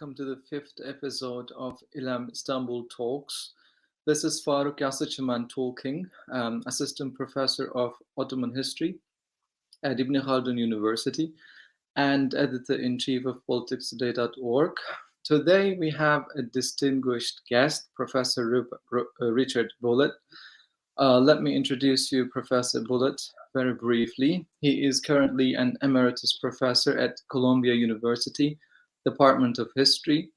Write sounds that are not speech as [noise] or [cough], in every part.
welcome to the fifth episode of ILEM Istanbul Talks. This is Faruk Yaslıçimen talking, um, Assistant Professor of Ottoman History at Ibn Khaldun University and Editor-in-Chief of PoliticsToday.org. Today we have a distinguished guest, Professor uh, Richard Bulliet. Uh, let me introduce you, Professor Bulliet, very briefly. He is currently an emeritus professor at Columbia University Department of History.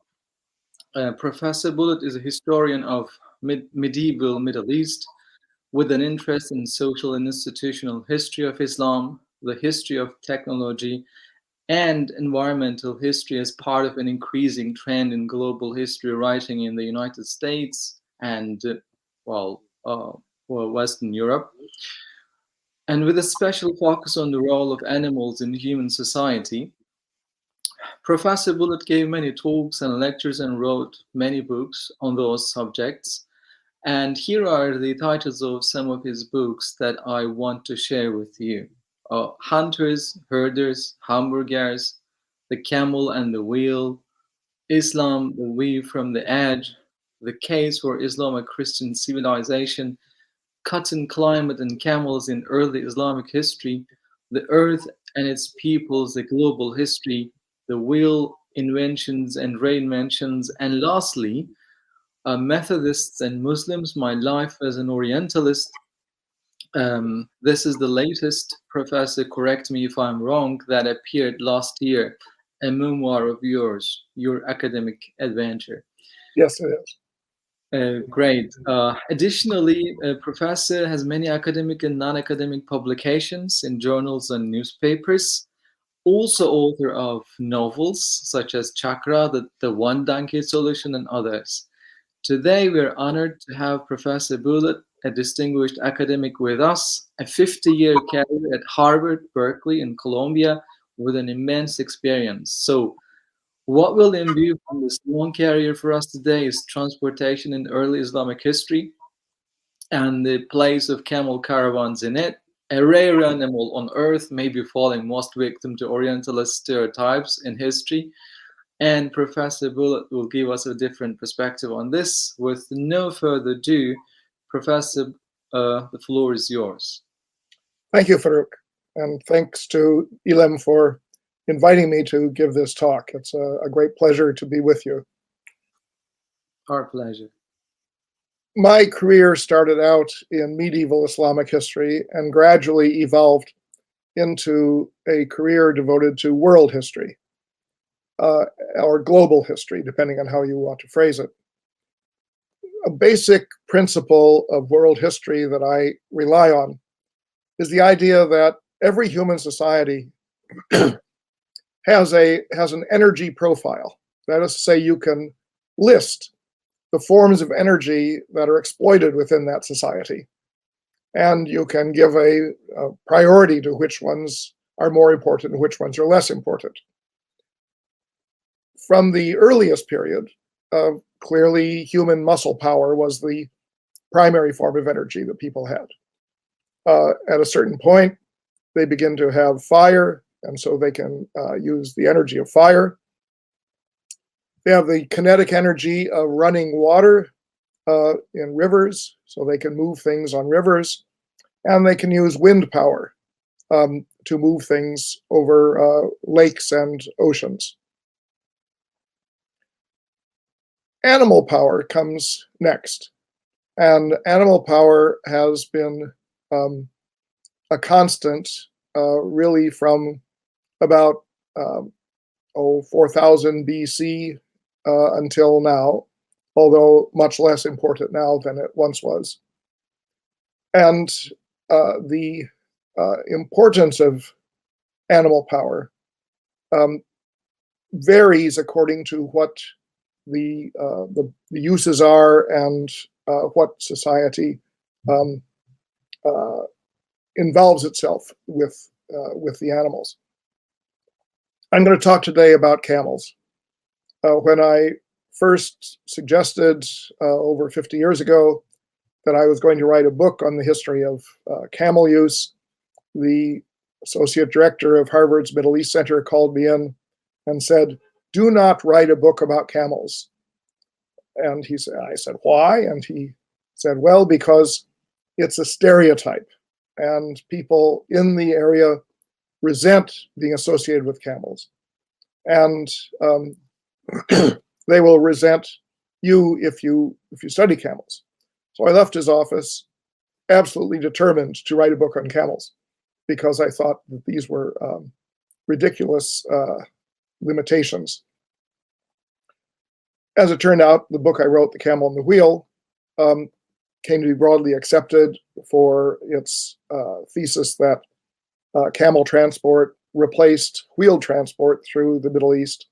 Uh, Professor Bulliet is a historian of mid medieval Middle East with an interest in social and institutional history of Islam, the history of technology, and environmental history as part of an increasing trend in global history writing in the United States and, uh, well, uh, Western Europe. And with a special focus on the role of animals in human society, Professor Bulliet gave many talks and lectures and wrote many books on those subjects. And here are the titles of some of his books that I want to share with you. Uh, Hunters, Herders, Hamburgers, The Camel and the Wheel, Islam, The View from the Edge, The Case for Islamic Christian Civilization, Cotton Climate and Camels in Early Islamic History, The Earth and Its Peoples, The Global History, the wheel inventions and reinventions, and lastly, uh, Methodists and Muslims, My Life as an Orientalist. Um, this is the latest, Professor, correct me if I'm wrong, that appeared last year, a memoir of yours, your academic adventure. Yes, it is. Uh, great. Uh, additionally, a professor has many academic and non-academic publications in journals and newspapers also author of novels such as Chakra, the, the One Donkey Solution, and others. Today, we're honored to have Professor Bulliet, a distinguished academic with us, a 50-year career at Harvard, Berkeley, and Columbia with an immense experience. So what we'll imbue from this long career for us today is transportation in early Islamic history and the place of camel caravans in it, a rare animal on earth may be falling most victim to Orientalist stereotypes in history. And Professor Bulliet will give us a different perspective on this. With no further ado, Professor, uh, the floor is yours. Thank you, Faruk. And thanks to ILEM for inviting me to give this talk. It's a, a great pleasure to be with you. Our pleasure my career started out in medieval Islamic history and gradually evolved into a career devoted to world history uh, or global history, depending on how you want to phrase it. A basic principle of world history that I rely on is the idea that every human society [clears throat] has a has an energy profile. That is to say, you can list the forms of energy that are exploited within that society. And you can give a, a priority to which ones are more important and which ones are less important. From the earliest period, uh, clearly human muscle power was the primary form of energy that people had. Uh, at a certain point, they begin to have fire, and so they can uh, use the energy of fire. They have the kinetic energy of running water uh, in rivers, so they can move things on rivers, and they can use wind power um, to move things over uh, lakes and oceans. Animal power comes next, and animal power has been um, a constant uh, really from about um, oh, 4000 BC uh, until now, although much less important now than it once was. And uh, the uh, importance of animal power um, varies according to what the, uh, the, the uses are and uh, what society um, uh, involves itself with with the animals. I'm going to talk today about camels uh, when I first suggested uh, over 50 years ago that I was going to write a book on the history of uh, camel use, the associate director of Harvard's Middle East Center called me in and said, do not write a book about camels. And he said, I said, why? And he said, well, because it's a stereotype and people in the area resent being associated with camels. And um, [clears throat] they will resent you if you if you study camels. So I left his office absolutely determined to write a book on camels because I thought that these were um, ridiculous uh, limitations. As it turned out, the book I wrote, The Camel and the Wheel, um, came to be broadly accepted for its uh, thesis that uh, camel transport replaced wheel transport through the Middle East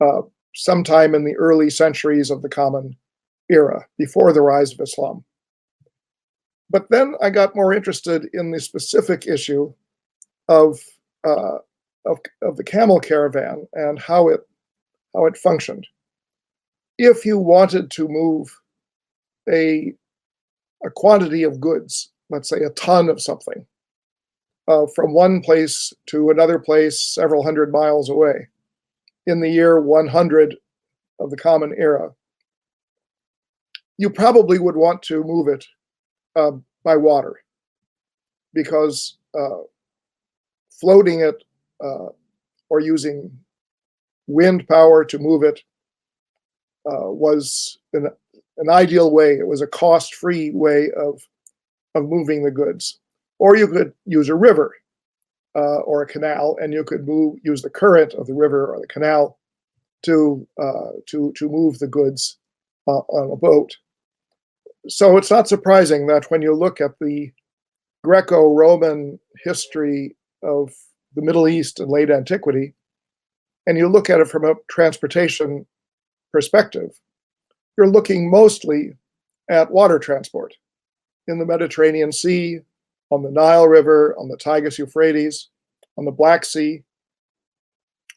uh, sometime in the early centuries of the Common Era, before the rise of Islam. But then I got more interested in the specific issue of, uh, of, of the camel caravan and how it, how it functioned. If you wanted to move a, a quantity of goods, let's say a ton of something, uh, from one place to another place several hundred miles away in the year 100 of the Common Era, you probably would want to move it uh, by water because uh, floating it uh, or using wind power to move it uh, was an, an ideal way. It was a cost-free way of of moving the goods. Or you could use a river uh, or a canal, and you could move use the current of the river or the canal to uh, to to move the goods uh, on a boat. So it's not surprising that when you look at the Greco-Roman history of the Middle East and late antiquity, and you look at it from a transportation perspective, you're looking mostly at water transport in the Mediterranean Sea, on the Nile River, on the Tigris Euphrates, on the Black Sea,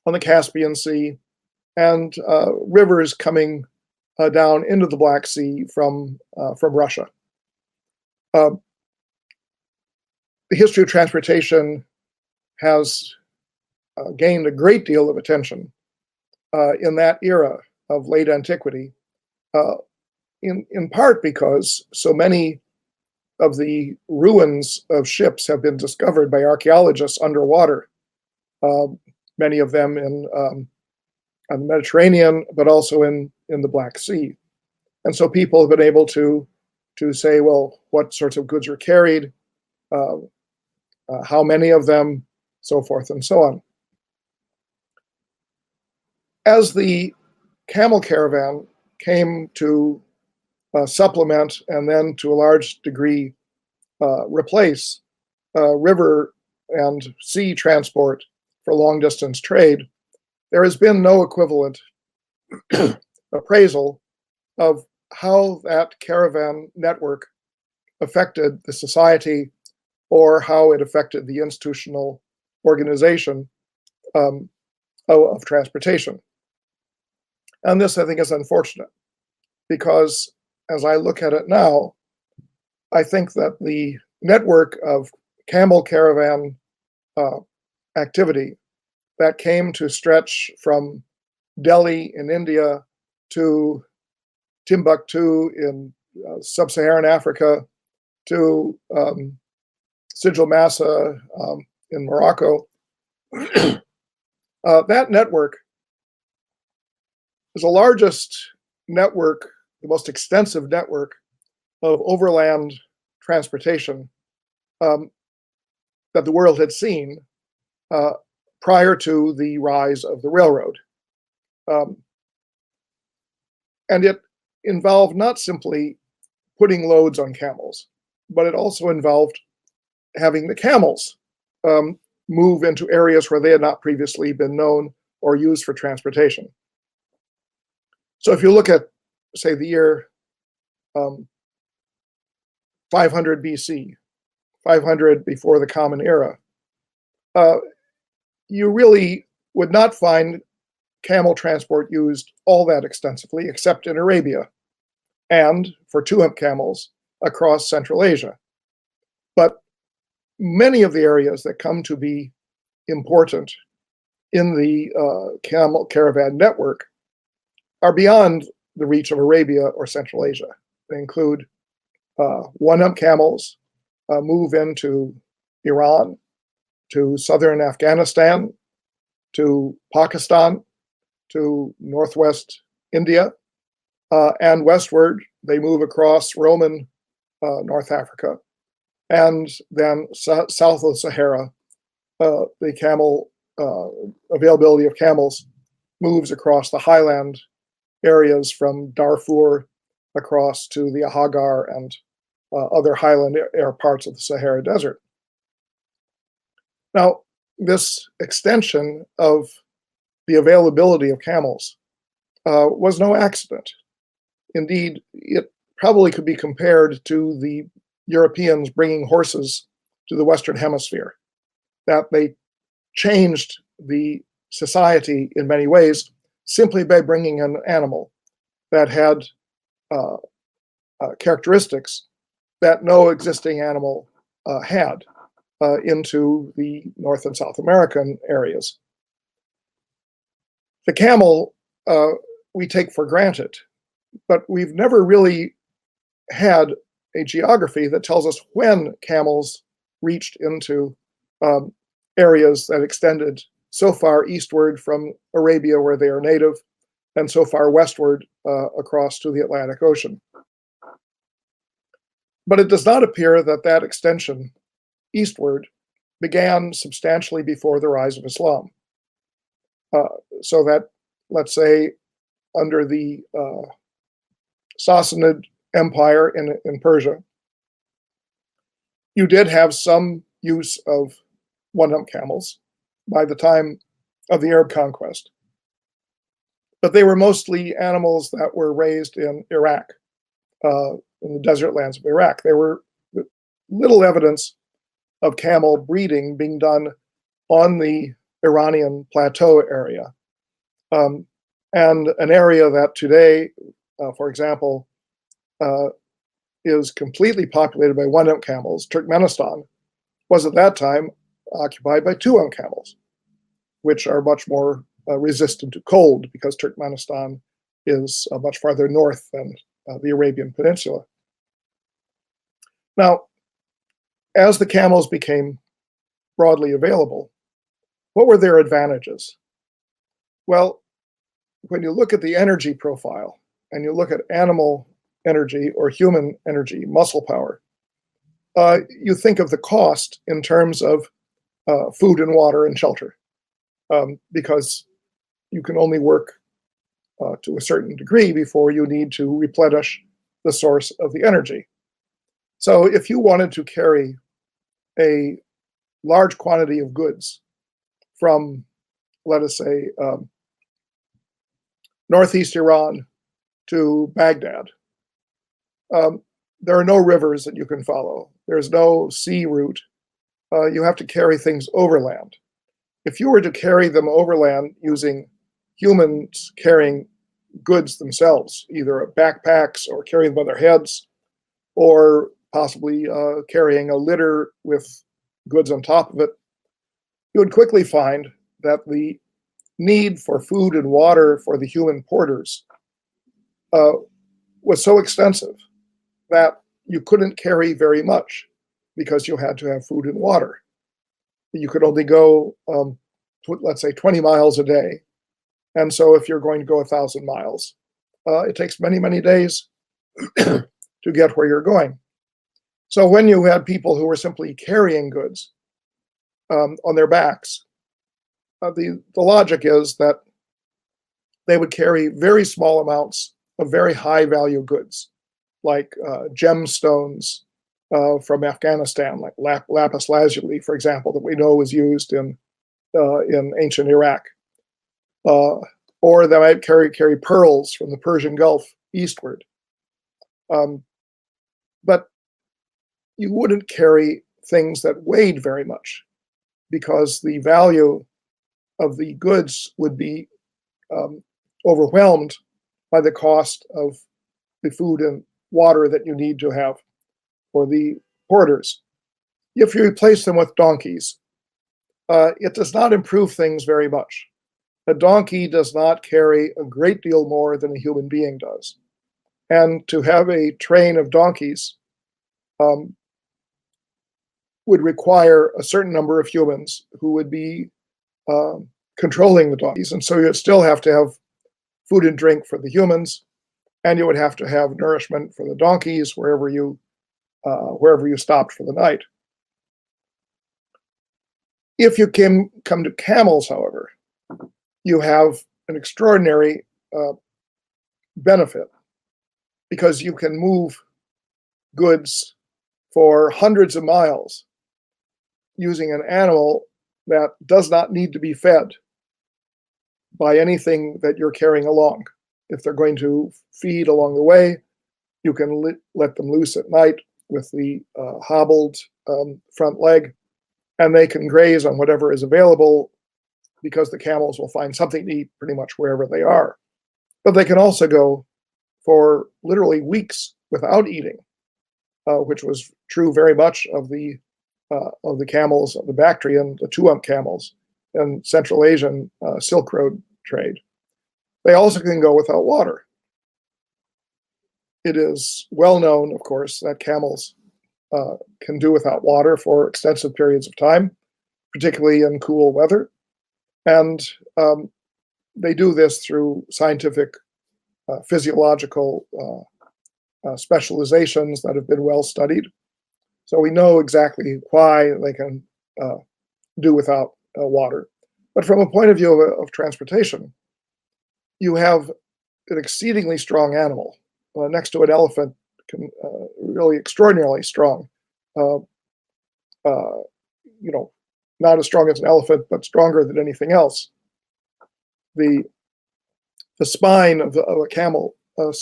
on the Caspian Sea, and uh, rivers coming uh, down into the Black Sea from, uh, from Russia. Uh, the history of transportation has uh, gained a great deal of attention uh, in that era of late antiquity, in, in part because so many of the ruins of ships have been discovered by archaeologists underwater, uh, many of them in, um, the Mediterranean, but also in, in the Black Sea. And so people have been able to, to say, well, what sorts of goods are carried, uh, uh, how many of them, so forth and so on. As the camel caravan came to uh, supplement and then to a large degree uh, replace uh, river and sea transport for long distance trade, there has been no equivalent [clears throat] appraisal of how that caravan network affected the society or how it affected the institutional organization um, of, of transportation. And this, I think, is unfortunate because as I look at it now, I think that the network of camel caravan uh, activity that came to stretch from Delhi in India to Timbuktu in uh, sub-Saharan Africa to um, Sijilmasa um, in Morocco. [clears throat] uh, that network is the largest network the most extensive network of overland transportation um, that the world had seen uh, prior to the rise of the railroad. Um, and it involved not simply putting loads on camels, but it also involved having the camels um, move into areas where they had not previously been known or used for transportation. So if you look at say the year um, 500 BC, 500 before the Common Era, uh, you really would not find camel transport used all that extensively, except in Arabia and for two-hump camels across Central Asia. But many of the areas that come to be important in the uh, camel caravan network are beyond the reach of Arabia or Central Asia. They include uh, one-hump camels, uh, move into Iran, to southern Afghanistan, to Pakistan, to northwest India, uh, and westward they move across Roman uh, North Africa, and then so- south of Sahara, uh, the camel uh, availability of camels moves across the highland areas from Darfur across to the Hoggar and uh, other highland air parts of the Sahara Desert. Now, this extension of the availability of camels uh, was no accident. Indeed, it probably could be compared to the Europeans bringing horses to the Western Hemisphere, that they changed the society in many ways simply by bringing an animal that had uh, uh, characteristics that no existing animal uh, had uh, into the North and South American areas. The camel uh, we take for granted, but we've never really had a geography that tells us when camels reached into um, areas that extended so far eastward from Arabia, where they are native, and so far westward uh, across to the Atlantic Ocean. But it does not appear that that extension eastward began substantially before the rise of Islam. Uh, so that, let's say, under the uh, Sassanid Empire in, in Persia, you did have some use of one hump camels by the time of the Arab conquest. But they were mostly animals that were raised in Iraq, uh, in the desert lands of Iraq. There were little evidence of camel breeding being done on the Iranian plateau area. Um, and an area that today, uh, for example, uh, is completely populated by one hump camels, Turkmenistan, was at that time occupied by two hump camels, which are much more uh, resistant to cold because Turkmenistan is uh, much farther north than uh, the Arabian Peninsula. Now, as the camels became broadly available, what were their advantages? Well, when you look at the energy profile and you look at animal energy or human energy, muscle power, uh, you think of the cost in terms of uh, food and water and shelter, um, because you can only work uh, to a certain degree before you need to replenish the source of the energy. So if you wanted to carry a large quantity of goods from, let us say, um, northeast Iran to Baghdad, um, there are no rivers that you can follow. There's no sea route. Uh, you have to carry things overland. If you were to carry them overland using humans carrying goods themselves, either backpacks or carrying them on their heads, or possibly uh, carrying a litter with goods on top of it, you would quickly find that the need for food and water for the human porters uh, was so extensive that you couldn't carry very much because you had to have food and water. You could only go, um, let's say, 20 miles a day. And so if you're going to go a thousand miles, uh, it takes many, many days [clears throat] to get where you're going. So when you had people who were simply carrying goods um, on their backs, uh, the, the logic is that they would carry very small amounts of very high value goods, like uh, gemstones uh, from Afghanistan, like lap, lapis lazuli, for example, that we know was used in uh, in ancient Iraq, uh, or they might carry carry pearls from the Persian Gulf eastward. Um, but you wouldn't carry things that weighed very much because the value of the goods would be um, overwhelmed by the cost of the food and water that you need to have for the porters. If you replace them with donkeys, uh, it does not improve things very much. A donkey does not carry a great deal more than a human being does. And to have a train of donkeys um, would require a certain number of humans who would be uh, controlling the donkeys. And so you'd still have to have food and drink for the humans, and you would have to have nourishment for the donkeys wherever you uh, wherever you stopped for the night. If you came, come to camels, however, you have an extraordinary uh, benefit because you can move goods for hundreds of miles using an animal that does not need to be fed by anything that you're carrying along. If they're going to feed along the way, you can let them loose at night with the uh, hobbled um, front leg, and they can graze on whatever is available because the camels will find something to eat pretty much wherever they are. But they can also go for literally weeks without eating, uh, which was true very much of the uh, of the camels of the Bactrian, the Tuamk camels, and Central Asian uh, Silk Road trade. They also can go without water. It is well known, of course, that camels uh, can do without water for extensive periods of time, particularly in cool weather. And um, they do this through scientific, uh, physiological uh, uh specializations that have been well studied. So we know exactly why they can uh, do without uh, water. But from a point of view of, of transportation, you have an exceedingly strong animal uh, next to an elephant, can, uh, really extraordinarily strong. Uh, uh, you know, not as strong as an elephant, but stronger than anything else. The the spine of, the, of a camel uh,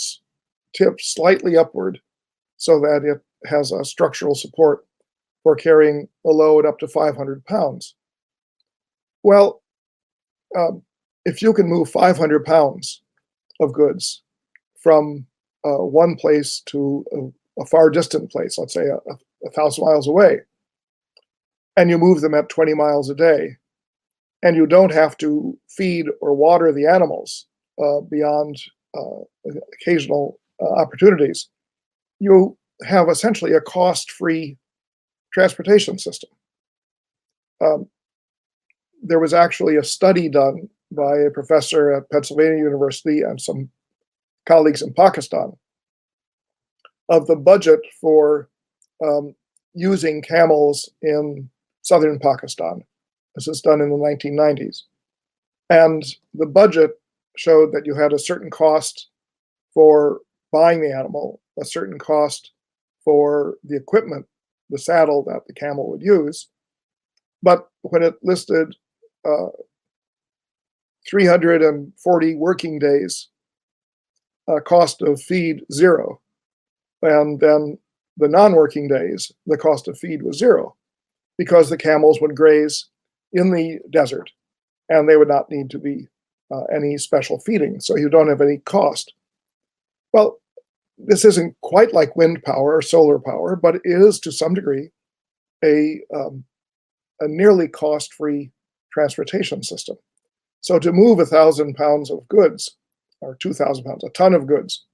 tips slightly upward so that it has a structural support for carrying a load up to 500 pounds. Well, um, if you can move 500 pounds of goods from uh, one place to a, a, far distant place, let's say a, a, thousand miles away, and you move them at 20 miles a day, and you don't have to feed or water the animals uh, beyond uh, occasional uh, opportunities, you have essentially a cost free transportation system. Um, there was actually a study done by a professor at Pennsylvania University and some colleagues in Pakistan of the budget for um, using camels in southern Pakistan. This was done in the 1990s. And the budget showed that you had a certain cost for buying the animal, a certain cost for the equipment, the saddle that the camel would use. But when it listed uh, 340 working days uh, cost of feed zero. And then the non working days, the cost of feed was zero because the camels would graze in the desert and they would not need to be uh, any special feeding. So you don't have any cost. Well, this isn't quite like wind power or solar power, but it is to some degree a, um, a nearly cost free transportation system. So to move a thousand pounds of goods, or 2,000 pounds, a ton of goods,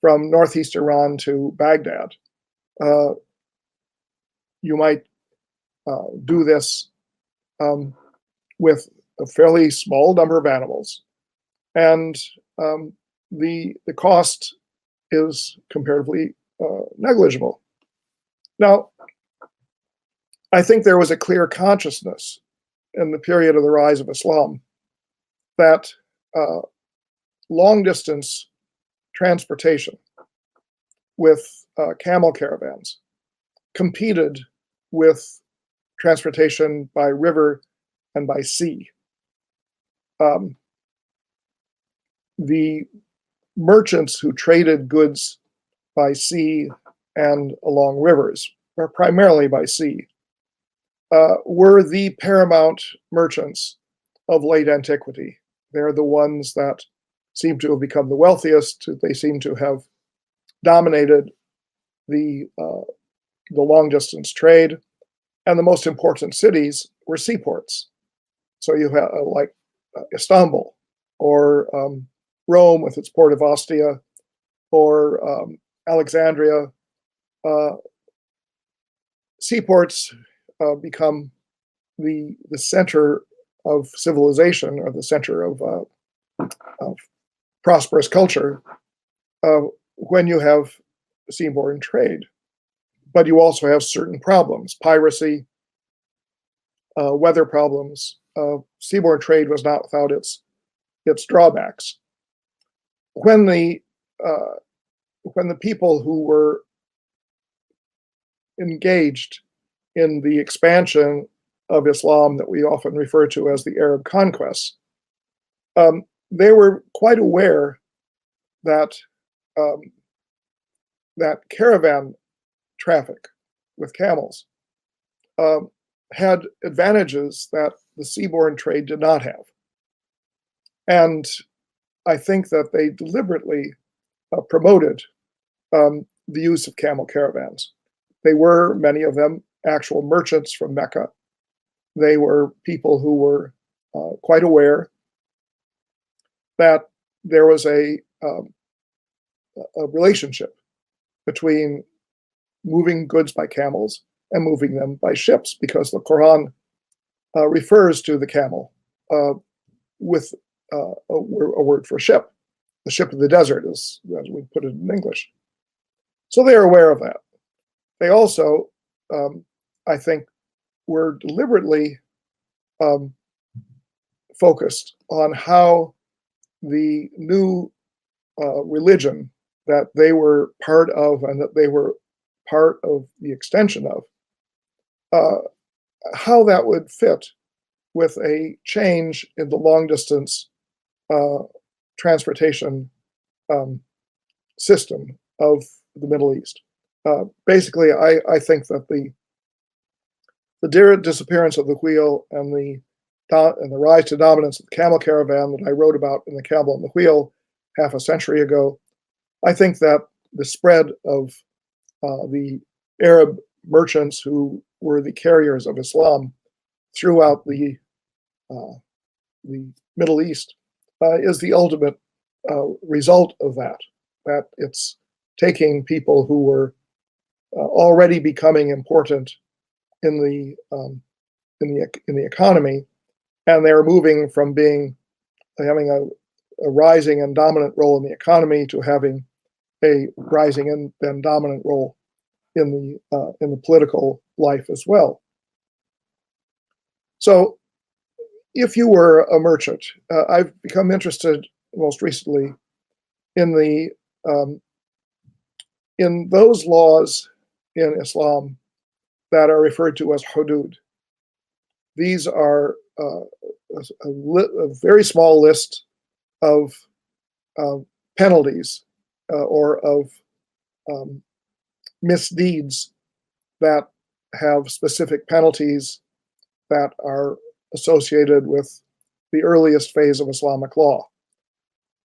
from northeast Iran to Baghdad, uh, you might uh, do this um, with a fairly small number of animals, and um, the the cost is comparatively uh, negligible. Now, I think there was a clear consciousness in the period of the rise of Islam that uh, long distance transportation with uh, camel caravans competed with transportation by river and by sea. Um, the merchants who traded goods by sea and along rivers, or primarily by sea, uh, were the paramount merchants of late antiquity. They're the ones that seem to have become the wealthiest. They seem to have dominated the uh, the long distance trade, and the most important cities were seaports. So you have uh, like uh, Istanbul or um, Rome with its port of Ostia or um, Alexandria. Uh, seaports uh, become the the center of civilization or the center of, uh, of prosperous culture uh, when you have seaborne trade. But you also have certain problems piracy, uh, weather problems. Uh, seaborne trade was not without its, its drawbacks. When the, uh, when the people who were engaged in the expansion of Islam that we often refer to as the Arab conquests, um, they were quite aware that um, that caravan traffic with camels um, had advantages that the seaborne trade did not have. And I think that they deliberately uh, promoted um, the use of camel caravans. They were, many of them, actual merchants from Mecca. They were people who were uh, quite aware that there was a, um, a relationship between moving goods by camels and moving them by ships, because the Quran uh, refers to the camel uh, with uh, a, a, word for ship. The ship of the desert, is, as we put it in English. So they are aware of that. They also, um, I think, were deliberately um, focused on how the new uh, religion that they were part of and that they were part of the extension of, uh, how that would fit with a change in the long distance uh, transportation um, system of the Middle East. Uh, basically, I, I think that the the disappearance of the wheel and the and the rise to dominance of the camel caravan that I wrote about in the Camel and the Wheel half a century ago, I think that the spread of uh, the Arab merchants who were the carriers of Islam throughout the uh, the Middle East uh, is the ultimate uh, result of that. That it's taking people who were uh, already becoming important in the um, in the in the economy, and they're moving from being having a, a rising and dominant role in the economy to having a rising and dominant role in the uh, in the political life as well. So, if you were a merchant, uh, I've become interested most recently in the um, in those laws in Islam that are referred to as hudud. These are a, a, li- a, very small list of uh, penalties or of um, misdeeds that have specific penalties that are associated with the earliest phase of Islamic law.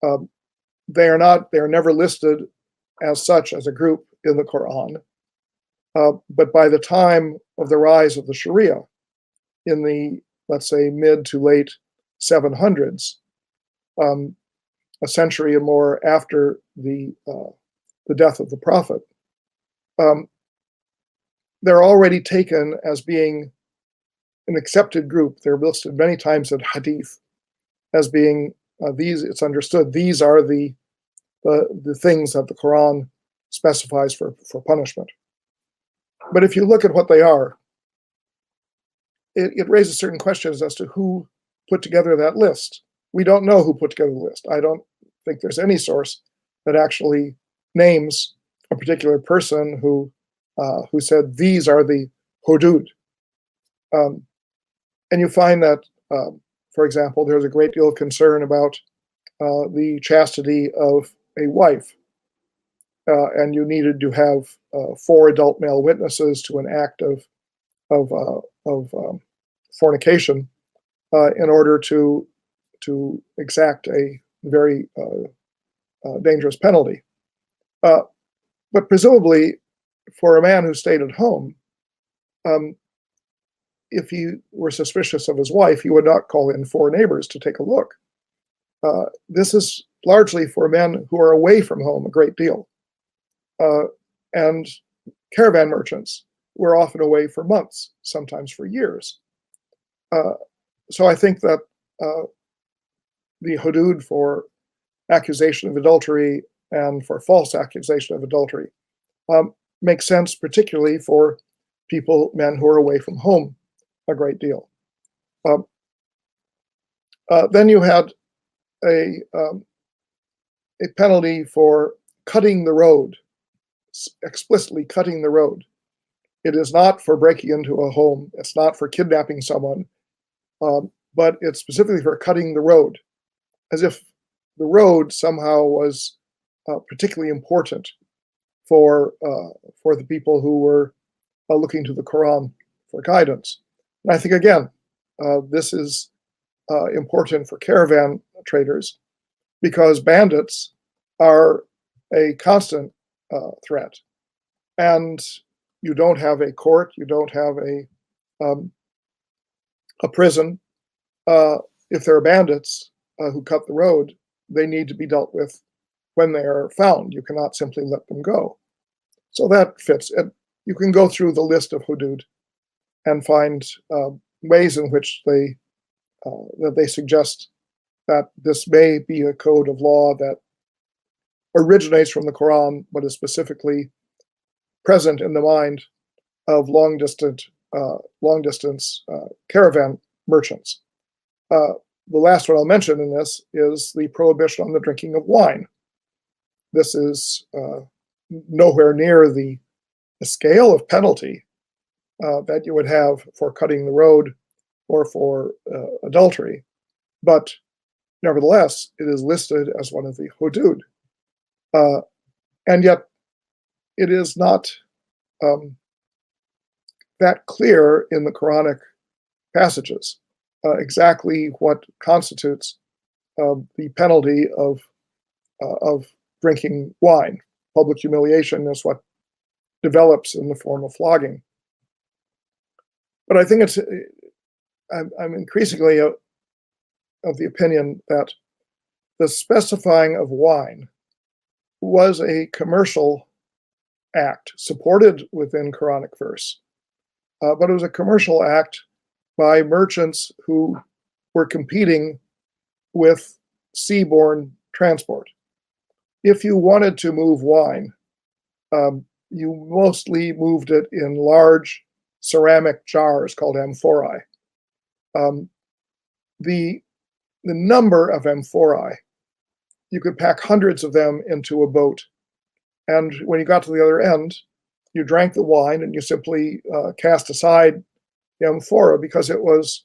Um, they are not, they are never listed as such as a group in the Quran. Uh, but by the time of the rise of the Sharia in the, let's say, mid to late 700s, um, a century or more after the, uh, the death of the Prophet, um, they're already taken as being an accepted group. They're listed many times in Hadith as being uh, these. It's understood these are the, the the things that the Quran specifies for for punishment. But if you look at what they are, it, it raises certain questions as to who put together that list. We don't know who put together the list. I don't think there's any source that actually names a particular person who uh, who said these are the hudud. Um, and you find that, um, for example, there's a great deal of concern about uh, the chastity of a wife uh, and you needed to have uh, four adult male witnesses to an act of of uh, of um, fornication uh, in order to to exact a very uh, uh, dangerous penalty. but presumably, for a man who stayed at home, um, if he were suspicious of his wife, he would not call in four neighbors to take a look. Uh, this is largely for men who are away from home a great deal. Uh, and caravan merchants were often away for months, sometimes for years. Uh, so I think that uh, the hudud for accusation of adultery and for false accusation of adultery um, makes sense, particularly for people, men who are away from home a great deal. Um, uh, then you had a um, a penalty for cutting the road, explicitly cutting the road. It is not for breaking into a home. It's not for kidnapping someone, um, but it's specifically for cutting the road, as if the road somehow was uh, particularly important for uh, for the people who were uh, looking to the Quran for guidance. And I think again, uh, this is uh, important for caravan traders because bandits are a constant uh, threat, and you don't have a court, you don't have a um, a prison. Uh, if there are bandits who cut the road, they need to be dealt with when they are found. You cannot simply let them go. So that fits. And you can go through the list of hudud and find uh, ways in which they uh, that they suggest that this may be a code of law that originates from the Quran, but is specifically present in the mind of long distant uh, long distance uh, caravan merchants. Uh, the last one I'll mention in this is the prohibition on the drinking of wine. This is uh, nowhere near the, the scale of penalty uh, that you would have for cutting the road or for uh, adultery, but nevertheless, it is listed as one of the hudud. And yet, it is not um, that clear in the Quranic passages uh, exactly what constitutes uh, the penalty of uh, of drinking wine. Public humiliation is what develops in the form of flogging. But I think it's I'm, I'm increasingly a, of the opinion that the specifying of wine was a commercial act supported within Quranic verse, uh, but it was a commercial act by merchants who were competing with seaborne transport. If you wanted to move wine, um, you mostly moved it in large ceramic jars called amphorae. Um, the, the number of amphorae, you could pack hundreds of them into a boat. And when you got to the other end, you drank the wine and you simply uh, cast aside the amphora because it was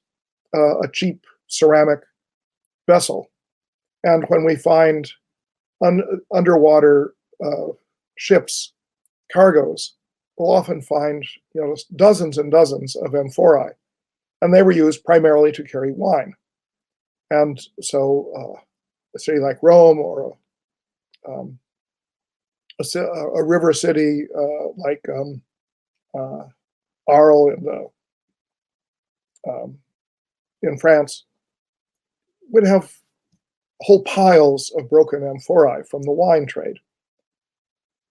uh, a cheap ceramic vessel. And when we find un- underwater uh, ships, cargoes, we'll often find you know dozens and dozens of amphorae, and they were used primarily to carry wine. And so, uh, a city like Rome or um, a, a, river city uh, like um, uh, Arles in the um, in France would have whole piles of broken amphorae from the wine trade.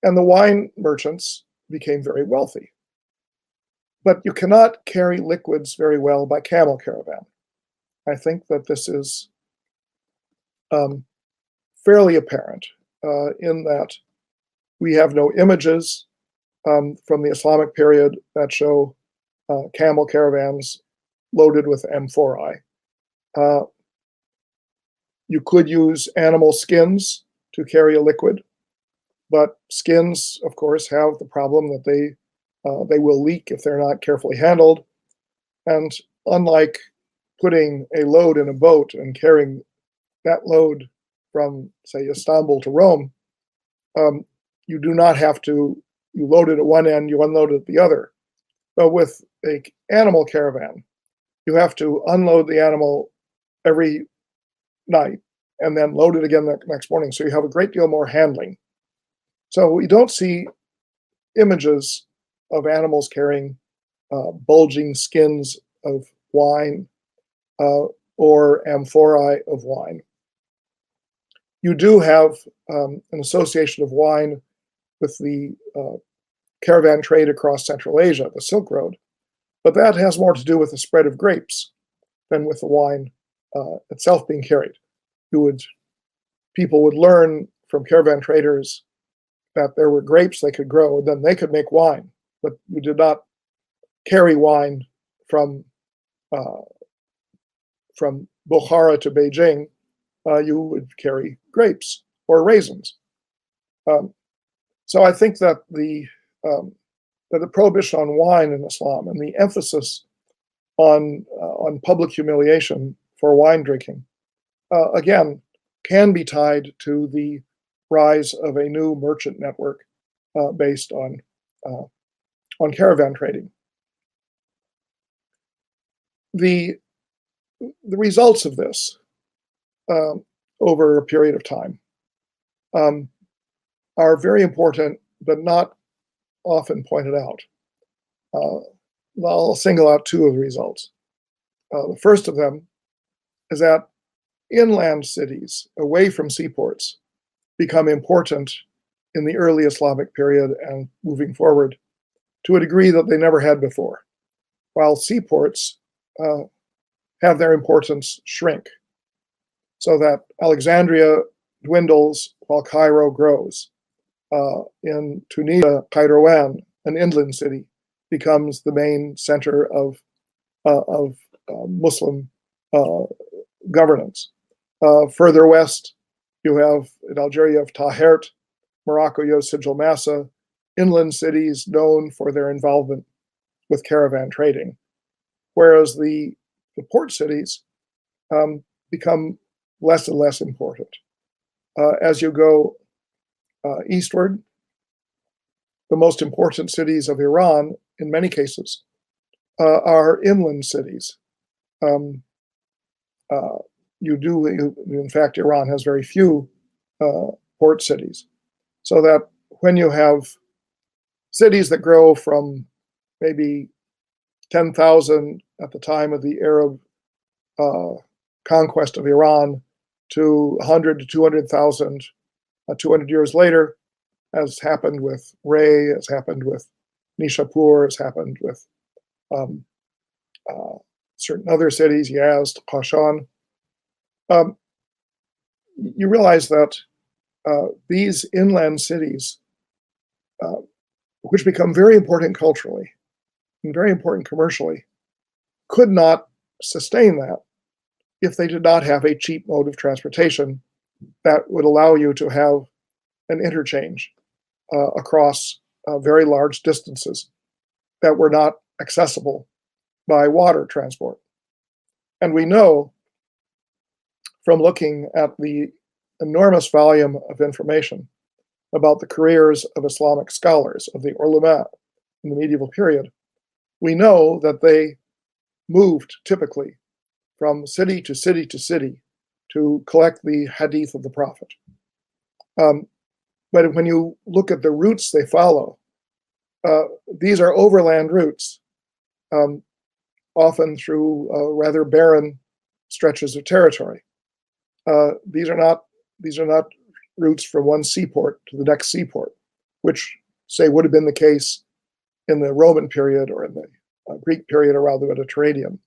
And the wine merchants became very wealthy. But you cannot carry liquids very well by camel caravan. I think that this is um, fairly apparent uh, in that we have no images um, from the Islamic period that show uh, camel caravans loaded with amphorae. Uh, you could use animal skins to carry a liquid, but skins, of course, have the problem that they uh, they will leak if they're not carefully handled. And unlike putting a load in a boat and carrying that load from, say, Istanbul to Rome, um, you do not have to. You load it at one end, you unload it at the other. But with a animal caravan, you have to unload the animal every night and then load it again the next morning. So you have a great deal more handling. So we don't see images of animals carrying uh, bulging skins of wine uh, or amphorae of wine. You do have um, an association of wine with the uh, caravan trade across Central Asia, the Silk Road, but that has more to do with the spread of grapes than with the wine uh, itself being carried. You would people would learn from caravan traders that there were grapes they could grow, and then they could make wine. But you did not carry wine from uh, from Bukhara to Beijing. Uh, you would carry grapes or raisins. Um, so I think that the um, that the prohibition on wine in Islam and the emphasis on uh, on public humiliation for wine drinking, uh, again, can be tied to the rise of a new merchant network uh, based on uh, on caravan trading. The the results of this um, over a period of time um, are very important, but not often pointed out. Uh, I'll single out two of the results. Uh, the first of them is that inland cities away from seaports become important in the early Islamic period and moving forward to a degree that they never had before, while seaports uh, have their importance shrink, so that Alexandria dwindles while Cairo grows. Uh, in Tunisia, Kairouan, an inland city, becomes the main center of, uh, of uh, Muslim uh, governance. Uh, further west, you have in Algeria of Tahert, Morocco, you have Massa, inland cities known for their involvement with caravan trading, whereas the, the port cities um, become less and less important. Uh, as you go uh, eastward, the most important cities of Iran, in many cases, uh, are inland cities. Um, uh, you do, in fact, Iran has very few uh, port cities. So that when you have cities that grow from maybe 10,000 at the time of the Arab uh, conquest of Iran to 100 to 200,000 uh, 200 years later, as happened with Ray, as happened with Nishapur, as happened with um, uh, certain other cities, Yazd, Kashan um, you realize that uh, these inland cities, uh, which become very important culturally and very important commercially, could not sustain that if they did not have a cheap mode of transportation that would allow you to have an interchange uh, across uh, very large distances that were not accessible by water transport. And we know from looking at the enormous volume of information about the careers of Islamic scholars, of the ulama in the medieval period, we know that they moved typically from city to city to city to collect the hadith of the Prophet. Um, but when you look at the routes they follow, uh, these are overland routes, um, often through uh, rather barren stretches of territory. Uh, these are not these are not routes from one seaport to the next seaport, which say would have been the case in the Roman period or in the uh, Greek period around the Mediterranean.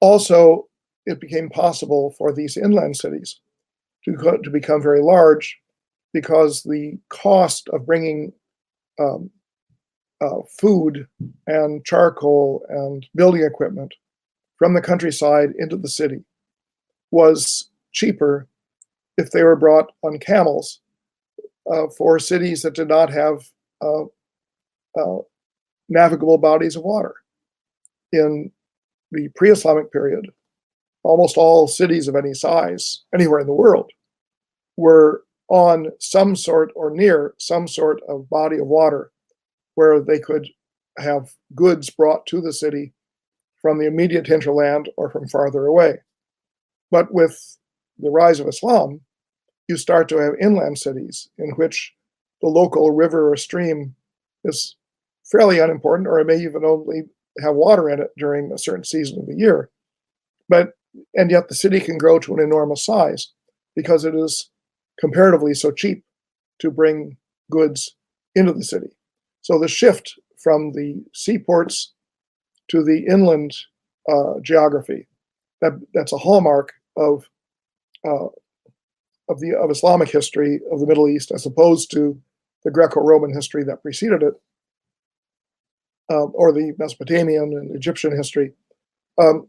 Also, it became possible for these inland cities to, to become very large because the cost of bringing um, uh, food and charcoal and building equipment from the countryside into the city was cheaper if they were brought on camels uh, for cities that did not have uh, uh, navigable bodies of water. In the pre Islamic period, almost all cities of any size, anywhere in the world, were on some sort or near some sort of body of water where they could have goods brought to the city from the immediate hinterland or from farther away. But with the rise of Islam, you start to have inland cities in which the local river or stream is fairly unimportant, or it may even only have water in it during a certain season of the year. But and yet the city can grow to an enormous size because it is comparatively so cheap to bring goods into the city. So the shift from the seaports to the inland uh, geography that that's a hallmark of uh, of the of Islamic history of the Middle East as opposed to the Greco-Roman history that preceded it, um, or the Mesopotamian and Egyptian history. Um,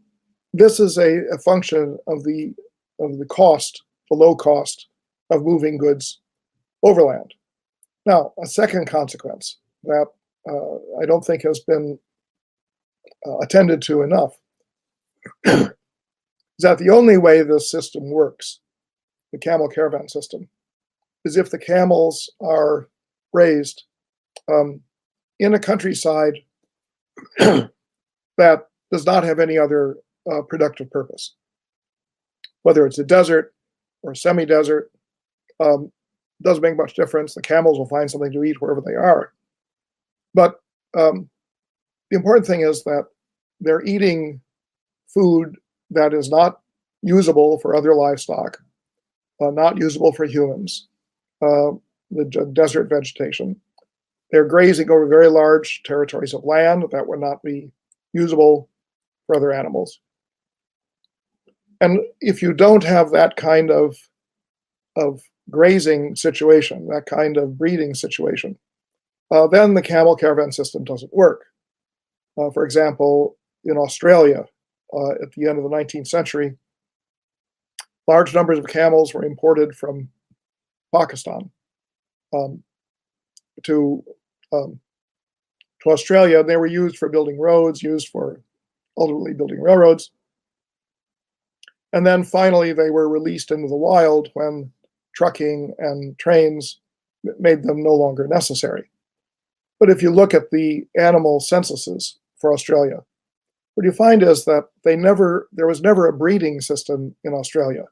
this is a, a, function of the of the cost, the low cost of moving goods overland. Now, a second consequence that uh, I don't think has been uh, attended to enough [clears throat] is that the only way this system works, the camel caravan system, is if the camels are raised um, in a countryside [clears throat] that does not have any other uh, productive purpose. Whether it's a desert or semi desert, um, doesn't make much difference. The camels will find something to eat wherever they are. But um, the important thing is that they're eating food that is not usable for other livestock, uh, not usable for humans, uh, the desert vegetation. They're grazing over very large territories of land that would not be usable for other animals. And if you don't have that kind of, of grazing situation, that kind of breeding situation, uh, then the camel caravan system doesn't work. Uh, for example, in Australia uh, at the end of the 19th century, large numbers of camels were imported from Pakistan um, to um, to Australia. They were used for building roads, used for ultimately building railroads. And then finally, they were released into the wild when trucking and trains made them no longer necessary. But if you look at the animal censuses for Australia, what you find is that they never there was never a breeding system in Australia.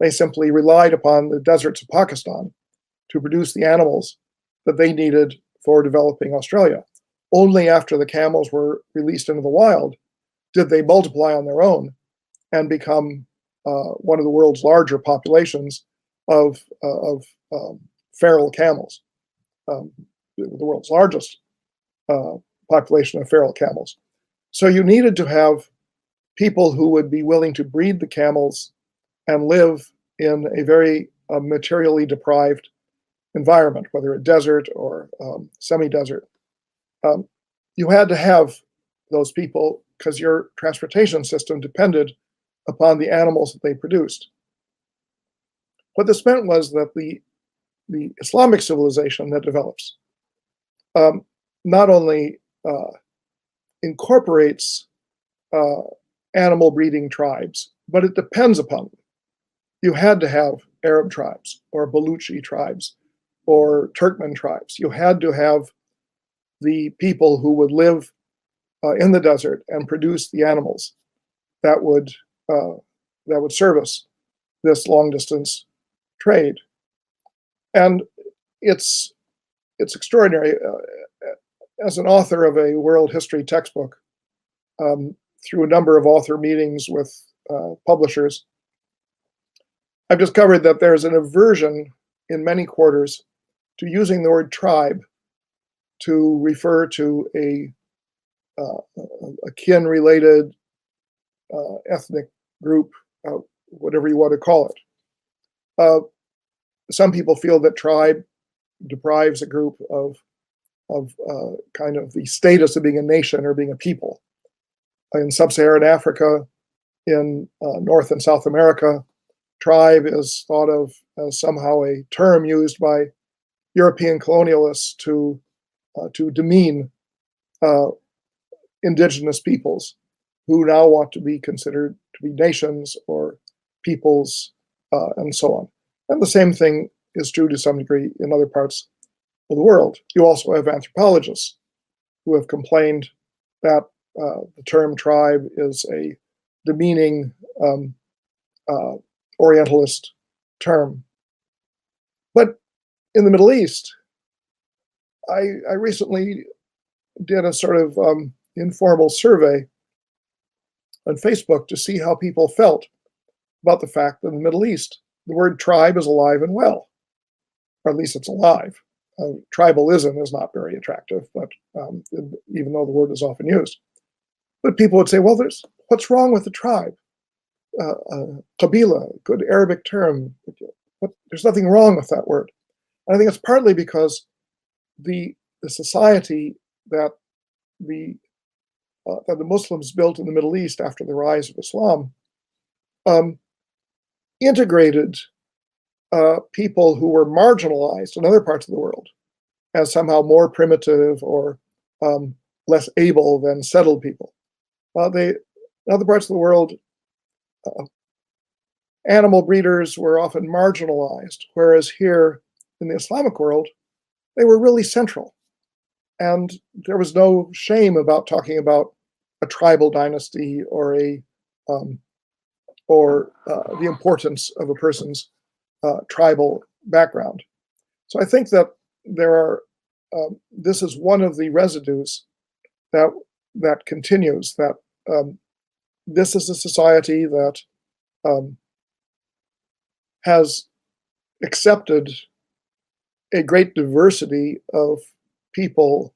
They simply relied upon the deserts of Pakistan to produce the animals that they needed for developing Australia. Only after the camels were released into the wild did they multiply on their own and become one of the world's larger populations of, uh, of um, feral camels, um, the world's largest uh, population of feral camels. So you needed to have people who would be willing to breed the camels and live in a very uh, materially deprived environment, whether a desert or um, semi-desert. Um, you had to have those people because your transportation system depended upon the animals that they produced. What this meant was that the, the Islamic civilization that develops um, not only uh, incorporates uh, animal breeding tribes, but it depends upon them. You had to have Arab tribes or Baluchi tribes or Turkmen tribes. You had to have the people who would live uh, in the desert and produce the animals that would uh, that would service this long distance trade. And it's it's extraordinary. Uh, as an author of a world history textbook, um, through a number of author meetings with uh, publishers, I've discovered that there's an aversion in many quarters to using the word tribe to refer to a, uh, a kin related uh, ethnic group, uh, whatever you want to call it. Uh, some people feel that tribe deprives a group of of uh, kind of the status of being a nation or being a people. In sub-Saharan Africa, in uh, North and South America, tribe is thought of as somehow a term used by European colonialists to uh, to demean uh, indigenous peoples who now want to be considered to be nations or peoples uh, and so on. And the same thing is true to some degree in other parts of the world. You also have anthropologists who have complained that uh, the term tribe is a demeaning um, uh, Orientalist term. But in the Middle East, I, I recently did a sort of um, informal survey on Facebook to see how people felt about the fact that in the Middle East, the word tribe is alive and well, or at least it's alive. Uh, tribalism is not very attractive, but um, even though the word is often used. But people would say, well, there's what's wrong with the tribe? Uh, uh, Kabila, good Arabic term. What, there's nothing wrong with that word. And I think it's partly because the the society that the uh, that the Muslims built in the Middle East after the rise of Islam um, integrated uh, people who were marginalized in other parts of the world as somehow more primitive or um, less able than settled people. Uh, they, in other parts of the world, uh, animal breeders were often marginalized, whereas here in the Islamic world, they were really central. And there was no shame about talking about a tribal dynasty or a um, or uh, the importance of a person's uh, tribal background. So I think that there are. Um, this is one of the residues that that continues. That um, this is a society that um, has accepted a great diversity of people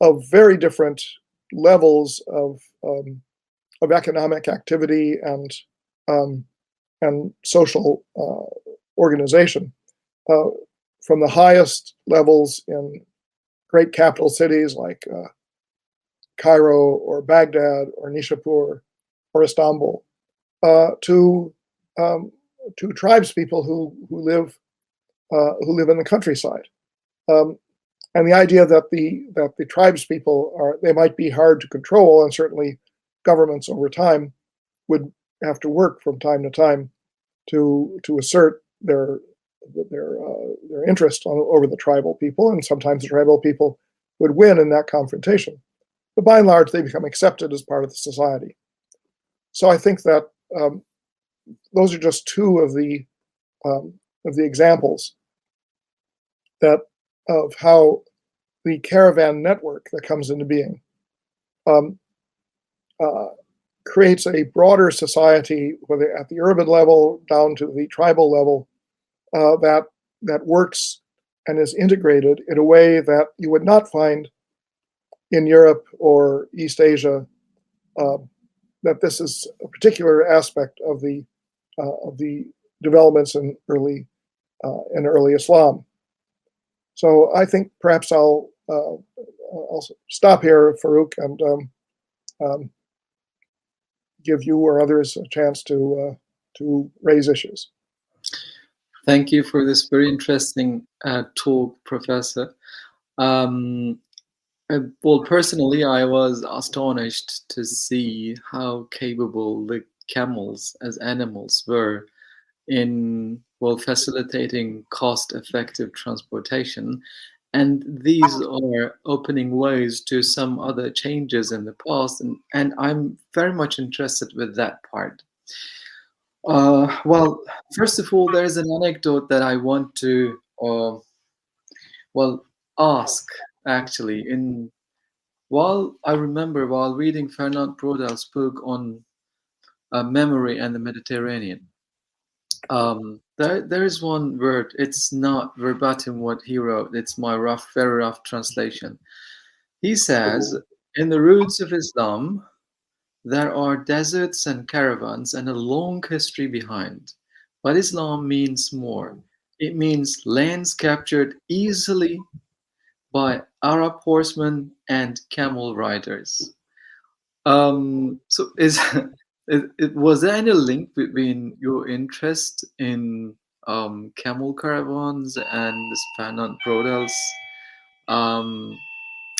of very different levels of um, of economic activity and um, and social uh, organization, uh, from the highest levels in great capital cities like uh, Cairo or Baghdad or Nishapur or Istanbul, uh, to um, to tribes people who who live uh, who live in the countryside. Um, and the idea that the that the tribes people are they might be hard to control and certainly governments over time would have to work from time to time to to assert their their uh, their interest on, over the tribal people and sometimes the tribal people would win in that confrontation. But by and large they become accepted as part of the society. So i think that um, those are just two of the um, of the examples that of how the caravan network that comes into being um, uh, creates a broader society, whether at the urban level down to the tribal level, uh, that that works and is integrated in a way that you would not find in Europe or East Asia. Uh, that this is a particular aspect of the uh, of the developments in early uh, in early Islam. So I think perhaps I'll uh, I'll stop here, Faruk, and um, um, give you or others a chance to uh, to raise issues. Thank you for this very interesting uh, talk, Professor. Um, uh, well, personally, I was astonished to see how capable the camels as animals were in well facilitating cost-effective transportation. And these are opening ways to some other changes in the past and, and i'm very much interested with that part. Uh, well first of all there's an anecdote that i want to uh, well ask actually. In while i remember while reading fernand braudel's book on uh, memory and the mediterranean um, there, there is one word. It's not verbatim what he wrote. It's my rough, very rough translation. He says, in the roots of Islam, there are deserts and caravans and a long history behind. But Islam means more. It means lands captured easily by Arab horsemen and camel riders. Um, so is [laughs] it, it, was there any link between your interest in um, camel caravans and Fernand Braudel's um,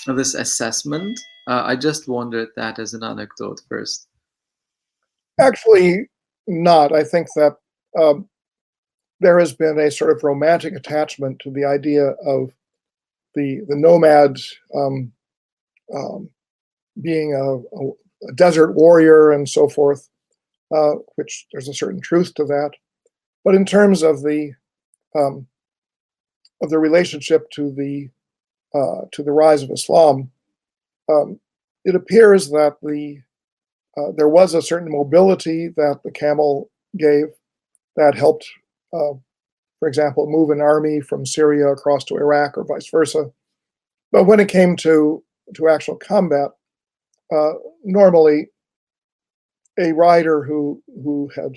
this assessment? Uh, I just wondered that as an anecdote first. Actually, not. I think that um, there has been a sort of romantic attachment to the idea of the the nomad um, um, being a, a desert warrior and so forth, uh, which there's a certain truth to that. But in terms of the um, of the relationship to the uh, to the rise of Islam, um, it appears that the uh, there was a certain mobility that the camel gave that helped, uh, for example, move an army from Syria across to Iraq or vice versa. But when it came to to actual combat, uh, normally a rider who who had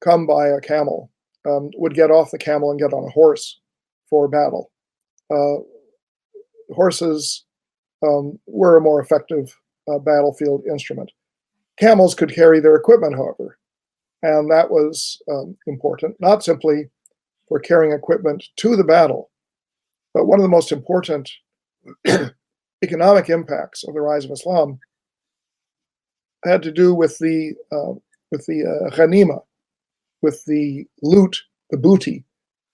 come by a camel um, would get off the camel and get on a horse for battle. Uh, horses um, were a more effective uh, battlefield instrument. Camels could carry their equipment, however, and that was um, important, not simply for carrying equipment to the battle, but one of the most important economic impacts of the rise of Islam had to do with the uh, with the uh, ghanima, with the loot, the booty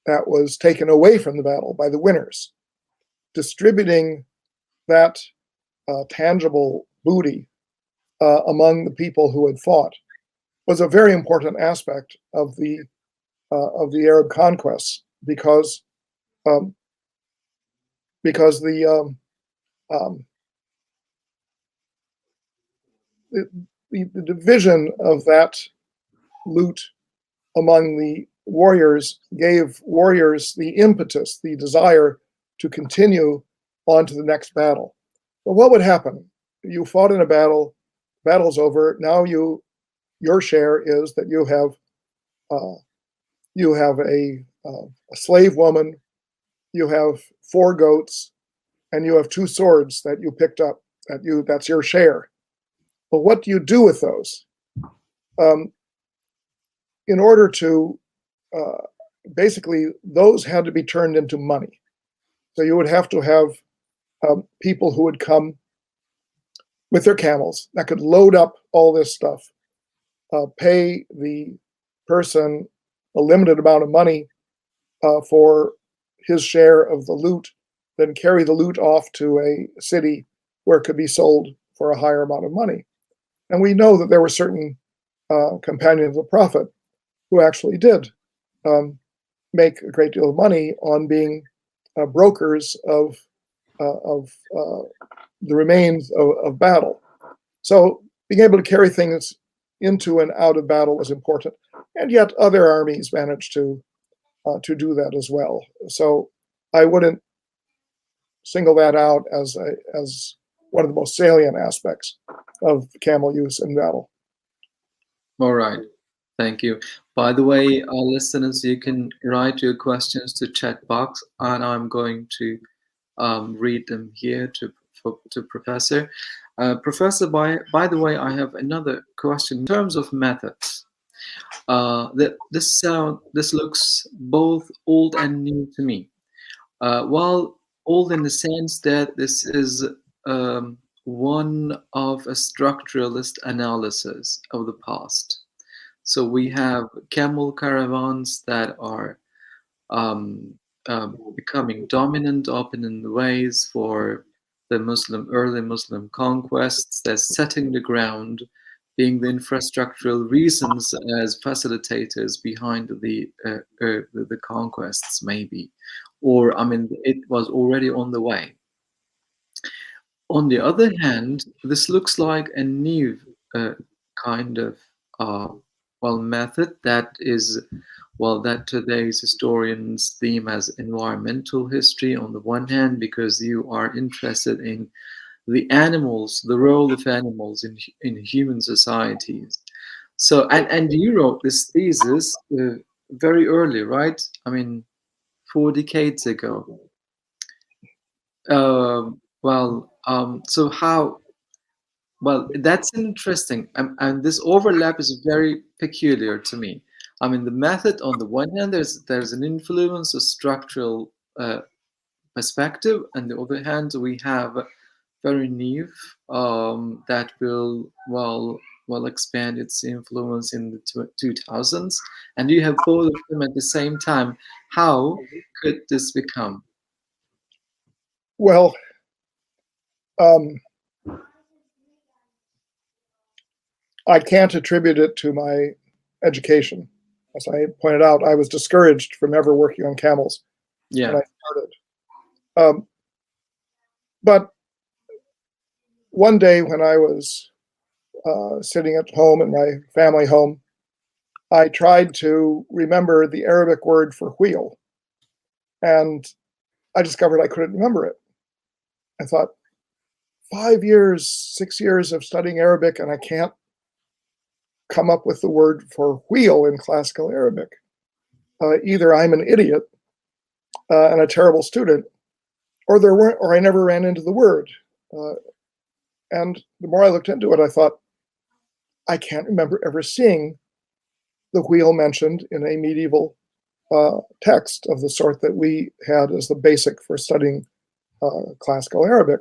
that was taken away from the battle by the winners, distributing that uh, tangible booty uh, among the people who had fought was a very important aspect of the uh, of the Arab conquests because um, because the um, um, the, the division of that loot among the warriors gave warriors the impetus, the desire to continue on to the next battle. But what would happen? You fought in a battle, battle's over. Now you, your share is that you have, uh, you have a, uh, a slave woman, you have four goats, and you have two swords that you picked up. That you, that's your share. But what do you do with those? Um, in order to uh, basically, those had to be turned into money. So you would have to have um, people who would come with their camels that could load up all this stuff, uh, pay the person a limited amount of money uh, for his share of the loot, then carry the loot off to a city where it could be sold for a higher amount of money. And we know that there were certain uh, companions of the Prophet who actually did um, make a great deal of money on being uh, brokers of uh, of uh, the remains of, of, battle. So being able to carry things into and out of battle was important, and yet other armies managed to uh, to do that as well. So I wouldn't single that out as a, as one of the most salient aspects of camel use in battle. All right. Thank you. By the way, our listeners, you can write your questions to chat box, and I'm going to um, read them here to for, to Professor. Uh, Professor, by by the way, I have another question in terms of methods. Uh, this sound this looks both old and new to me. Uh, while old in the sense that this is um, one of a structuralist analysis of the past so we have camel caravans that are um, um, becoming dominant often in the ways for the Muslim early Muslim conquests. They're setting the ground, being the infrastructural reasons as facilitators behind the uh, uh, the conquests, maybe, or I mean, it was already on the way. On the other hand, this looks like a new uh, kind of uh, well method that is well that today's historians theme as environmental history on the one hand because you are interested in the animals the role of animals in in human societies so and and you wrote this thesis uh, very early right i mean four decades ago uh, well um, so how well, that's interesting. And, and this overlap is very peculiar to me. I mean, the method on the one hand, there's there's an influence, a structural uh, perspective, and the other hand, we have very new um, that will well well expand its influence in the 2000s. And you have both of them at the same time. How could this become? Well, um, I can't attribute it to my education. As I pointed out, I was discouraged from ever working on camels yeah. when I started. Um, but one day when I was uh, sitting at home in my family home, I tried to remember the Arabic word for wheel. And I discovered I couldn't remember it. I thought, five years, six years of studying Arabic, and I can't come up with the word for wheel in classical Arabic. Uh, either I'm an idiot uh, and a terrible student, or there weren't, or I never ran into the word. Uh, and the more I looked into it, I thought, I can't remember ever seeing the wheel mentioned in a medieval uh, text of the sort that we had as the basic for studying uh, classical Arabic.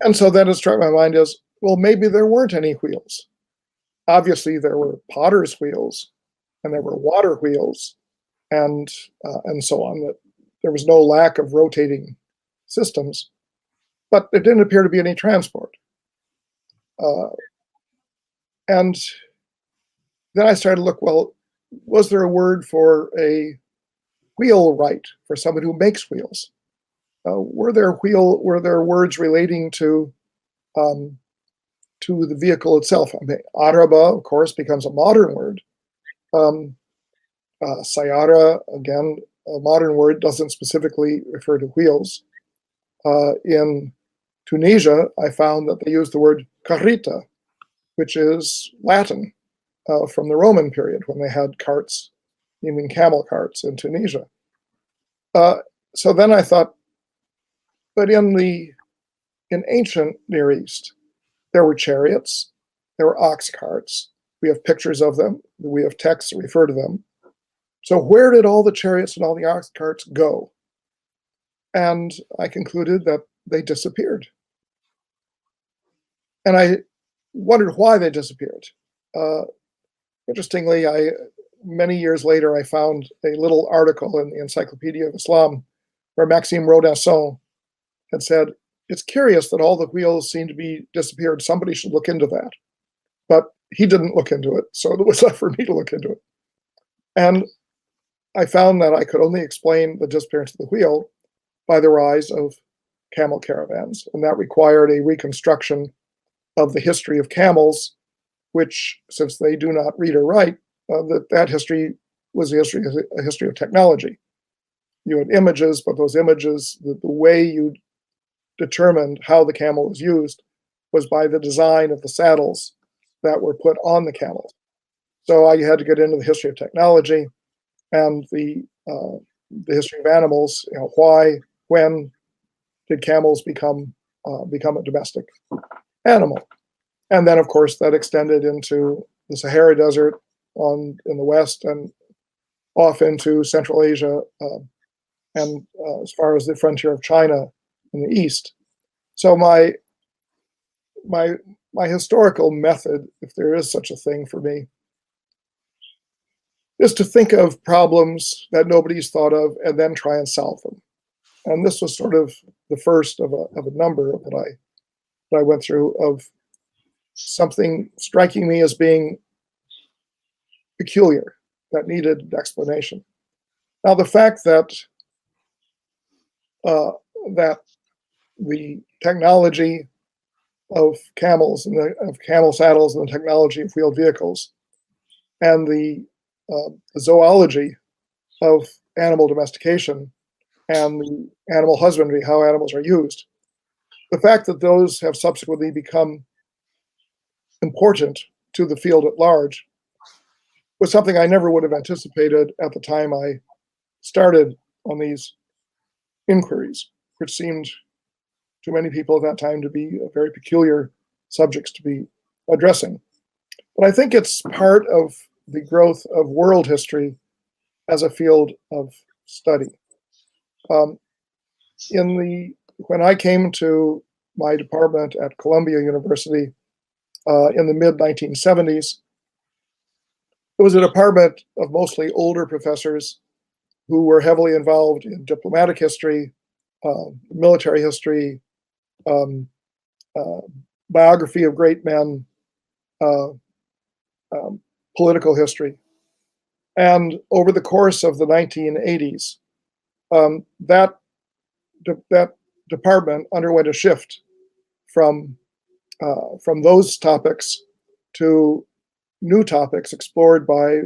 And so then it struck my mind as, well, maybe there weren't any wheels. Obviously, there were potter's wheels and there were water wheels and uh, and so on. That there was no lack of rotating systems, but there didn't appear to be any transport. Uh, and then I started to look. Well, was there a word for a wheelwright for someone who makes wheels? Uh, were there wheel? Were there words relating to um, to the vehicle itself? I mean, araba, of course, becomes a modern word. Um, uh, sayara, again, a modern word, doesn't specifically refer to wheels. Uh, in Tunisia, I found that they use the word carrita, which is Latin uh, from the Roman period when they had carts, even camel carts in Tunisia. Uh, so then I thought, but in the in ancient Near East, there were chariots, there were ox carts. We have pictures of them. We have texts that refer to them. So where did all the chariots and all the ox carts go? And I concluded that they disappeared. And I wondered why they disappeared. Uh, interestingly, I many years later I found a little article in the Encyclopedia of Islam where Maxime Rodinson had said, "It's curious that all the wheels seem to be disappeared. Somebody should look into that." But he didn't look into it, so it was [laughs] left for me to look into it. And I found that I could only explain the disappearance of the wheel by the rise of camel caravans, and that required a reconstruction of the history of camels, which, since they do not read or write, uh, that that history was a history, a history of technology. You had images, but those images, the, the way you determined how the camel was used was by the design of the saddles that were put on the camels. So I had to get into the history of technology and the uh, the history of animals. You know, why, when did camels become uh, become a domestic animal. And then, of course, that extended into the Sahara Desert on in the west and off into Central Asia uh, and uh, as far as the frontier of China in the east. So my my my historical method, if there is such a thing for me, is to think of problems that nobody's thought of and then try and solve them. And this was sort of the first of a, of a number that I that I went through of something striking me as being peculiar that needed explanation. Now, the fact that uh, that the technology of camels and the, of camel saddles and the technology of wheeled vehicles and the, uh, the zoology of animal domestication and the animal husbandry, how animals are used, the fact that those have subsequently become important to the field at large was something I never would have anticipated at the time I started on these inquiries, which seemed to many people at that time to be very peculiar subjects to be addressing. But I think it's part of the growth of world history as a field of study. Um, in the when I came to my department at Columbia University uh, in the mid 1970s, it was a department of mostly older professors who were heavily involved in diplomatic history, uh, military history, um, uh, biography of great men, uh, um, political history. And over the course of the 1980s, um, that, that department underwent a shift from uh, from those topics to new topics explored by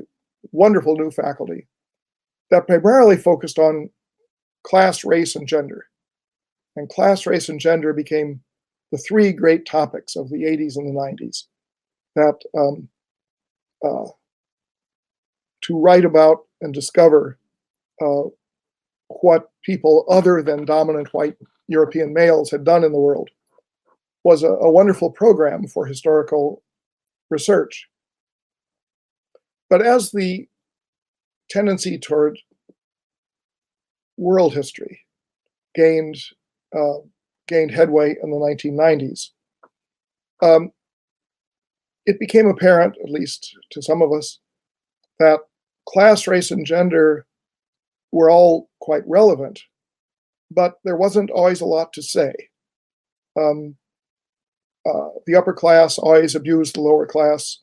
wonderful new faculty that primarily focused on class, race, and gender. And class, race, and gender became the three great topics of the 80s and the 90s that um, uh, to write about and discover uh, what people other than dominant white European males had done in the world was a, a wonderful program for historical research. But as the tendency toward world history gained uh, gained headway in the 1990s, um, it became apparent, at least to some of us, that class, race, and gender were all quite relevant, but there wasn't always a lot to say. Um, uh, the upper class always abused the lower class.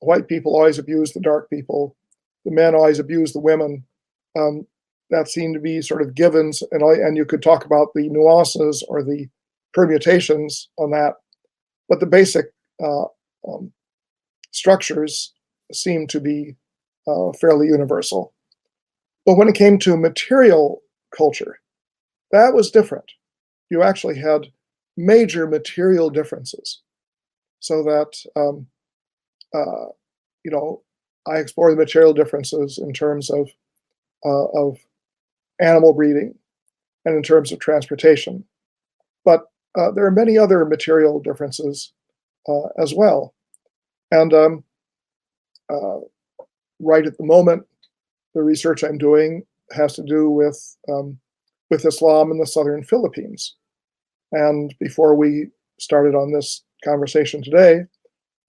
White people always abused the dark people. The men always abused the women. Um, that seemed to be sort of givens, and and you could talk about the nuances or the permutations on that, but the basic uh, um, structures seemed to be uh, fairly universal. But when it came to material culture, that was different. You actually had major material differences. So that, um, uh, you know, I explore the material differences in terms of, uh, of animal breeding and in terms of transportation. But uh, there are many other material differences uh, as well. And um, uh, right at the moment, the research I'm doing has to do with um, with Islam in the southern Philippines. And before we started on this conversation today,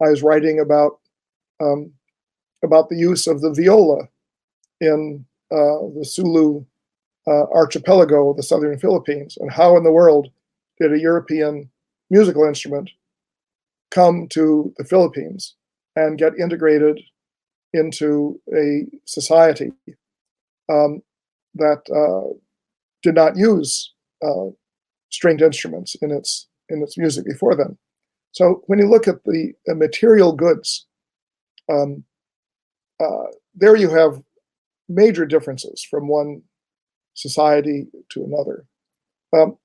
I was writing about um, about the use of the viola in uh, the Sulu uh, archipelago of the southern Philippines, and how in the world did a European musical instrument come to the Philippines and get integrated into a society um, that uh, did not use uh, stringed instruments in its in its music before then. So when you look at the, the material goods, um, uh, there you have major differences from one society to another. Um,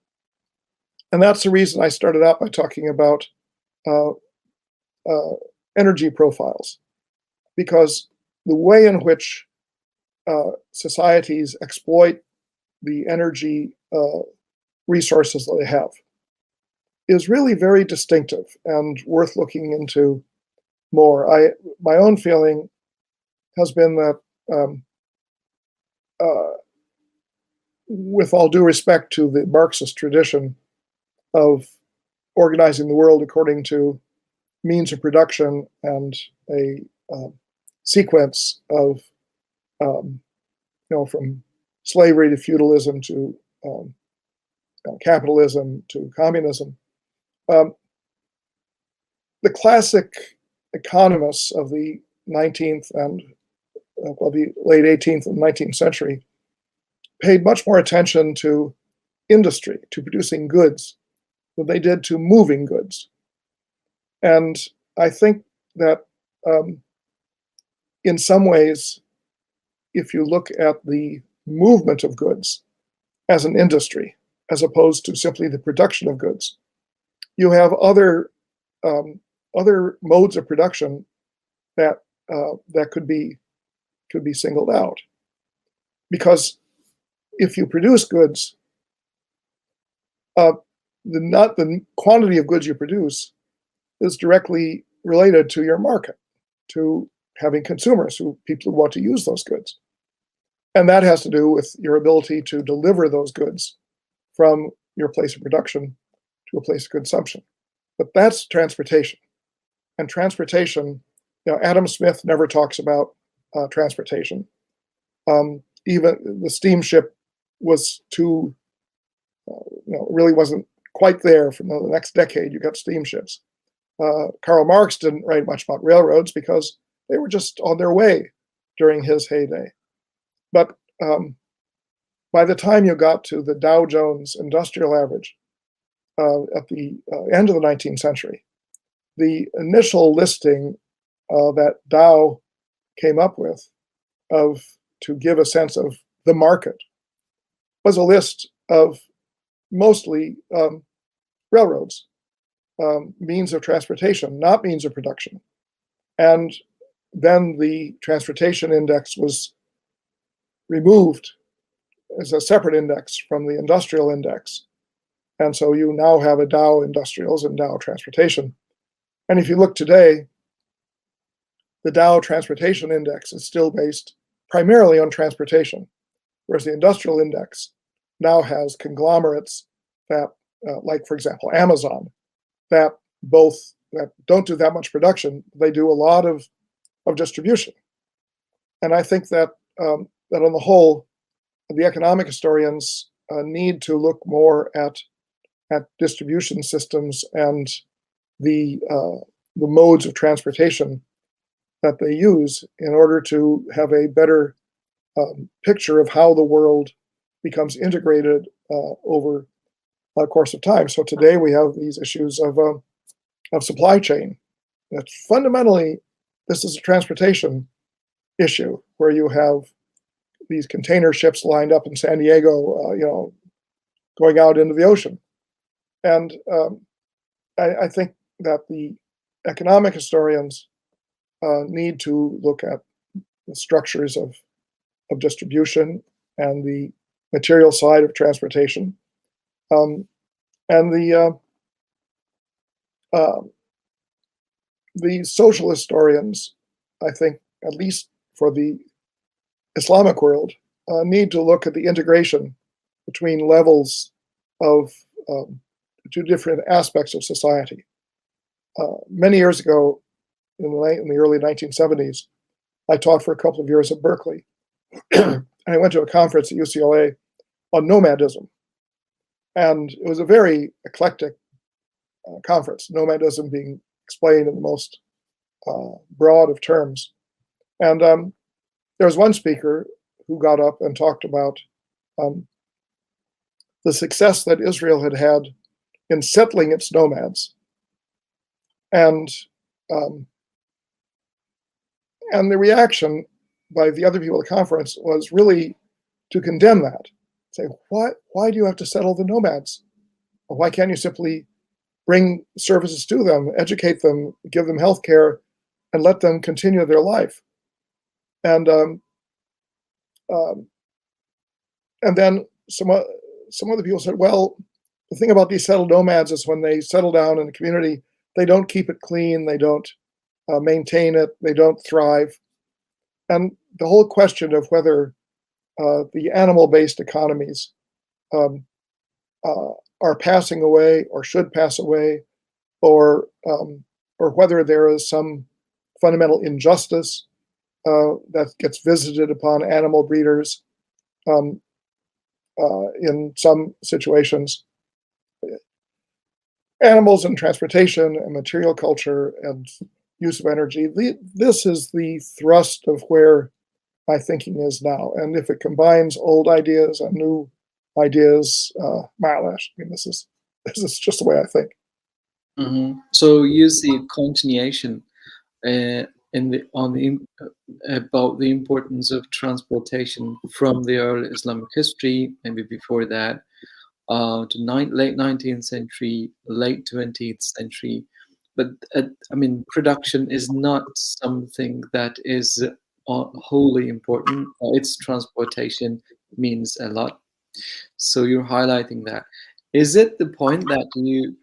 and that's the reason I started out by talking about uh, uh, energy profiles, because the way in which uh, societies exploit the energy uh, resources that they have is really very distinctive and worth looking into more. I my own feeling has been that, um, uh, with all due respect to the Marxist tradition of organizing the world according to means of production and a uh, sequence of, um, you know, from slavery to feudalism to um, uh, capitalism to communism. Um, the classic economists of the 19th and uh, well, the late 18th and 19th century paid much more attention to industry, to producing goods, than they did to moving goods. And I think that um, in some ways, if you look at the movement of goods as an industry, as opposed to simply the production of goods, you have other um, other modes of production that uh, that could be could be singled out, because if you produce goods, uh, the not the quantity of goods you produce is directly related to your market, to having consumers who people who want to use those goods. And that has to do with your ability to deliver those goods from your place of production to a place of consumption. But that's transportation. And transportation, you know, Adam Smith never talks about uh, transportation. Um, even the steamship was too, uh, you know, really wasn't quite there. for the next decade, you got steamships. Uh, Karl Marx didn't write much about railroads because they were just on their way during his heyday. But um, by the time you got to the Dow Jones Industrial Average, uh, at the uh, end of the 19th century. The initial listing uh, that Dow came up with of to give a sense of the market was a list of mostly um, railroads, um, means of transportation, not means of production. And then the transportation index was removed as a separate index from the industrial index. And so you now have a Dow Industrials and Dow Transportation. And if you look today, the Dow Transportation Index is still based primarily on transportation, whereas the industrial index now has conglomerates that, uh, like for example, Amazon, that both that don't do that much production, they do a lot of of distribution. And I think that um, that on the whole, the economic historians uh, need to look more at at distribution systems and the uh, the modes of transportation that they use in order to have a better um, picture of how the world becomes integrated uh, over a course of time. So today we have these issues of uh, of supply chain. That fundamentally, this is a transportation issue where you have these container ships lined up in San Diego, uh, you know, going out into the ocean. And um, I, I, think that the economic historians uh, need to look at the structures of, of distribution and the material side of transportation. Um, and the uh, uh, the social historians, I think, at least for the Islamic world, uh, need to look at the integration between levels of um, two different aspects of society. Uh, many years ago, in the, in the early 1970s, I taught for a couple of years at Berkeley. [clears throat] and I went to a conference at UCLA on nomadism. And it was a very eclectic uh, conference, nomadism being explained in the most uh, broad of terms. And um, there was one speaker who got up and talked about um, the success that Israel had had in settling its nomads. And um, and the reaction by the other people at the conference was really to condemn that. Say, why why do you have to settle the nomads? Why can't you simply bring services to them, educate them, give them health care, and let them continue their life? And um, um, and then some uh, some other people said, well, the thing about these settled nomads is when they settle down in a community, they don't keep it clean, they don't uh, maintain it, they don't thrive. And the whole question of whether uh, the animal-based economies um, uh, are passing away or should pass away, or um, or whether there is some fundamental injustice uh, that gets visited upon animal breeders um, uh, in some situations. Animals and transportation and material culture and use of energy. The, this is the thrust of where my thinking is now. And if it combines old ideas and new ideas, uh, Malash, I mean, this is [laughs] this is just the way I think. Mm-hmm. So use the continuation uh, in the on the about the importance of transportation from the early Islamic history, maybe before that, uh, to nine, late 19th century, late 20th century. But uh, I mean, production is not something that is uh, wholly important. Uh, its transportation means a lot. So you're highlighting that. Is it the point that you?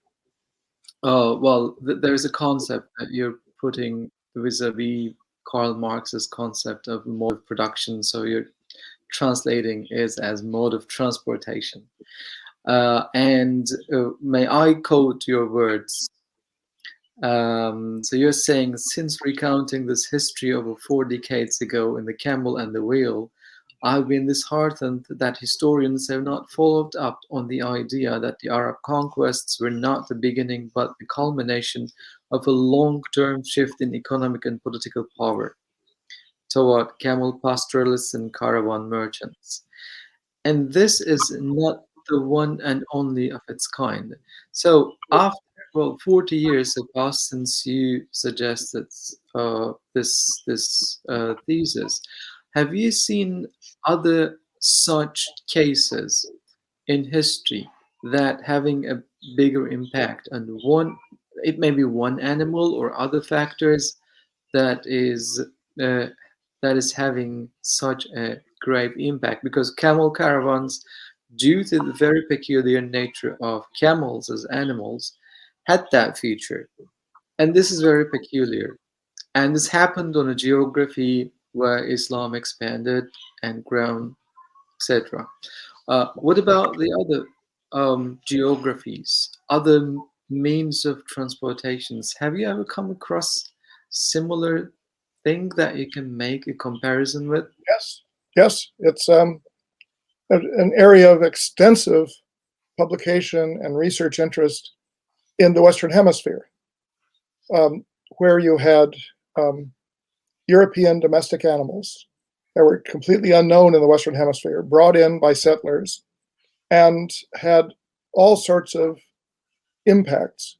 Uh, well, th- there's a concept that you're putting vis-a-vis Karl Marx's concept of mode of production. So you're translating is as mode of transportation. Uh, and uh, may I quote your words? Um, so you're saying, since recounting this history over four decades ago in The Camel and the Wheel, I've been disheartened that historians have not followed up on the idea that the Arab conquests were not the beginning but the culmination of a long-term shift in economic and political power toward camel pastoralists and caravan merchants. And this is not the one and only of its kind. So after well, 40 years have passed since you suggested uh, this this uh, thesis. Have you seen other such cases in history that having a bigger impact on one? It may be one animal or other factors that is uh, that is having such a grave impact because camel caravans, due to the very peculiar nature of camels as animals, had that feature. And this is very peculiar. And this happened on a geography where Islam expanded and grown, etc. Uh, what about the other um, geographies, other means of transportations? Have you ever come across similar thing that you can make a comparison with? Yes, yes. It's um, an area of extensive publication and research interest in the Western Hemisphere, um, where you had um, European domestic animals that were completely unknown in the Western Hemisphere, brought in by settlers, and had all sorts of impacts.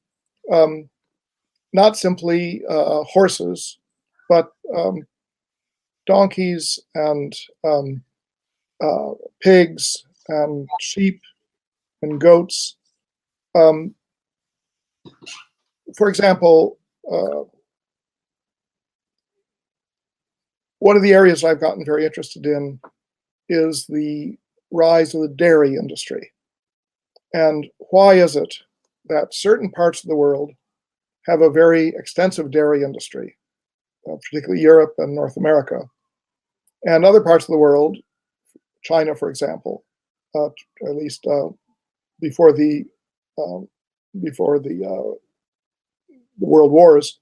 Um, not simply uh, horses, but um, donkeys and um, uh, pigs and sheep and goats. Um, for example, uh, one of the areas I've gotten very interested in is the rise of the dairy industry. And why is it that certain parts of the world have a very extensive dairy industry, uh, particularly Europe and North America, and other parts of the world, China, for example, uh, at least uh, before the um, before the, uh, the world wars,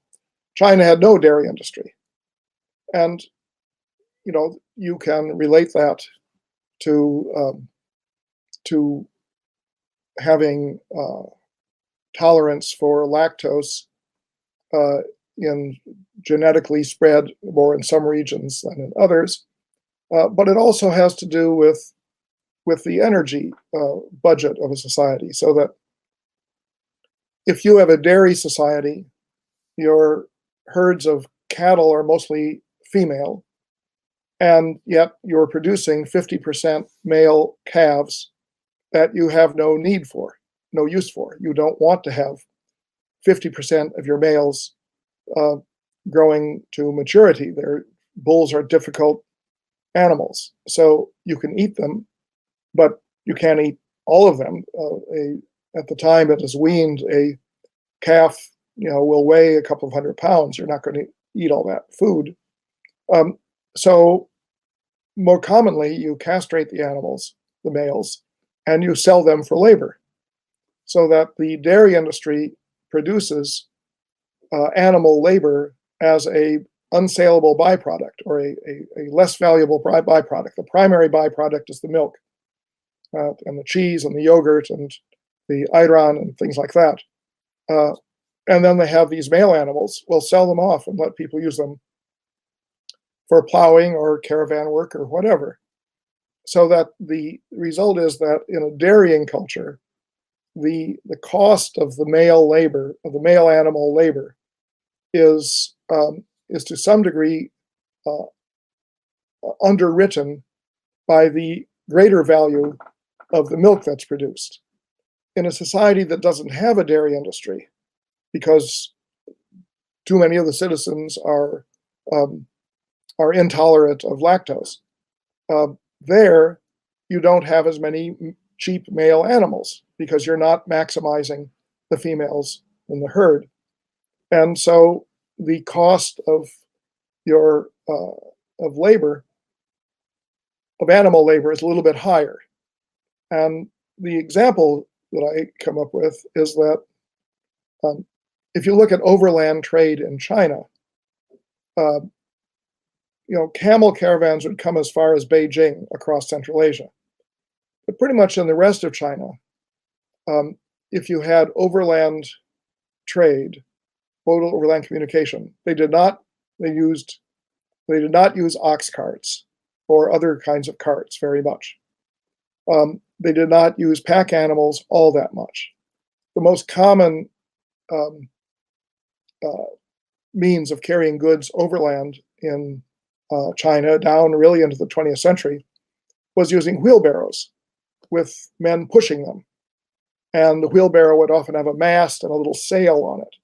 China had no dairy industry, and you know you can relate that to um, to having uh, tolerance for lactose uh, in genetically spread more in some regions than in others. Uh, but it also has to do with with the energy uh, budget of a society, so that if you have a dairy society, your herds of cattle are mostly female, and yet you're producing 50% male calves that you have no need for, no use for. You don't want to have 50% of your males uh, growing to maturity. Their bulls are difficult animals, so you can eat them, but you can't eat all of them. Uh, a, at the time it is weaned, a calf, you know, will weigh a couple of hundred pounds. You're not going to eat all that food. Um, so more commonly, you castrate the animals, the males, and you sell them for labor, so that the dairy industry produces uh, animal labor as a unsaleable byproduct or a, a, a, less valuable byproduct. The primary byproduct is the milk uh, and the cheese and the yogurt and the ayran and things like that. Uh, and then they have these male animals. We'll sell them off and let people use them for plowing or caravan work or whatever. So that the result is that in a dairying culture, the the cost of the male labor of the male animal labor is um, is to some degree uh, underwritten by the greater value of the milk that's produced. In a society that doesn't have a dairy industry, because too many of the citizens are um, are intolerant of lactose, uh, there you don't have as many cheap male animals because you're not maximizing the females in the herd. And so the cost of your uh, of labor of animal labor is a little bit higher. And the example that I come up with is that um, if you look at overland trade in China, uh, you know, camel caravans would come as far as Beijing across Central Asia. But pretty much in the rest of China, um, if you had overland trade, modal overland communication, they did not, they used, they did not use ox carts or other kinds of carts very much. um, they did not use pack animals all that much. The most common um, uh, means of carrying goods overland in uh, China down really into the 20th century was using wheelbarrows with men pushing them. And the wheelbarrow would often have a mast and a little sail on it.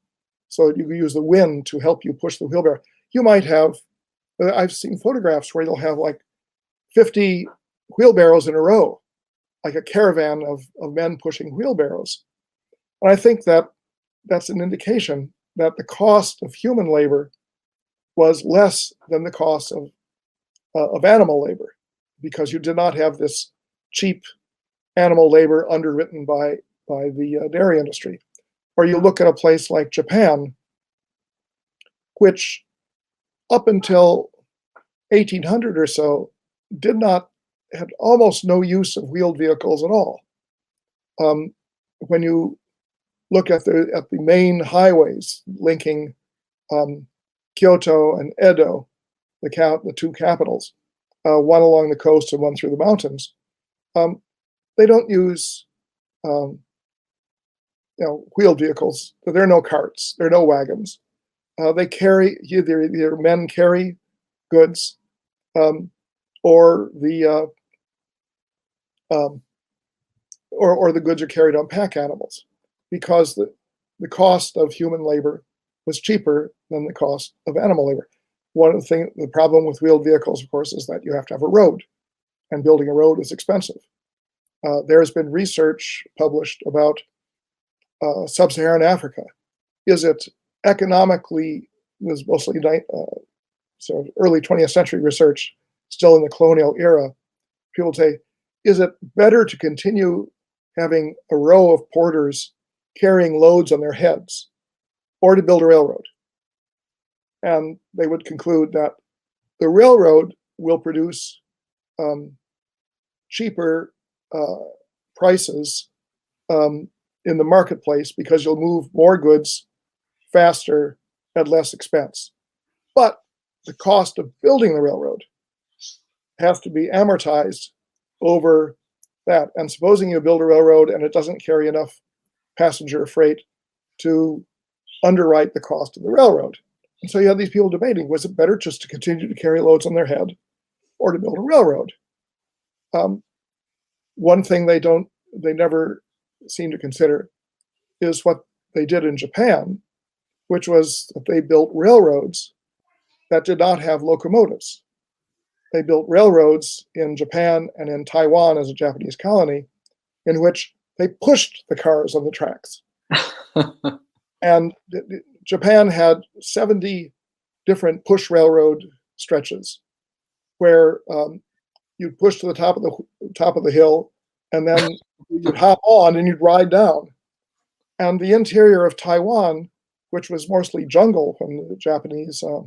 So that you could use the wind to help you push the wheelbarrow. You might have, uh, I've seen photographs where you'll have like 50 wheelbarrows in a row, like a caravan of, of men pushing wheelbarrows. And I think that that's an indication that the cost of human labor was less than the cost of, uh, of animal labor because you did not have this cheap animal labor underwritten by, by the uh, dairy industry. Or you look at a place like Japan, which up until 1800 or so did not had almost no use of wheeled vehicles at all. Um, when you look at the at the main highways linking um, Kyoto and Edo, the cap, the two capitals, uh, one along the coast and one through the mountains, um, they don't use um, you know wheeled vehicles. There are no carts. There are no wagons. Uh, they carry either either men carry goods, um, or the uh, um, or, or the goods are carried on pack animals because the, the cost of human labor was cheaper than the cost of animal labor. One of the thing, the problem with wheeled vehicles, of course, is that you have to have a road, and building a road is expensive. Uh, there has been research published about uh, sub-Saharan Africa. Is it economically? This mostly uh, so early 20th century research, still in the colonial era. People say, is it better to continue having a row of porters carrying loads on their heads or to build a railroad? And they would conclude that the railroad will produce um, cheaper uh, prices um, in the marketplace because you'll move more goods faster at less expense. But the cost of building the railroad has to be amortized over that. And supposing you build a railroad and it doesn't carry enough passenger freight to underwrite the cost of the railroad. And so you have these people debating was it better just to continue to carry loads on their head or to build a railroad? Um, one thing they don't, they never seem to consider is what they did in Japan, which was that they built railroads that did not have locomotives. They built railroads in Japan and in Taiwan as a Japanese colony, in which they pushed the cars on the tracks. [laughs] and Japan had 70 different push railroad stretches where um, you'd push to the top of the top of the hill and then [laughs] you'd hop on and you'd ride down. And the interior of Taiwan, which was mostly jungle when the Japanese uh,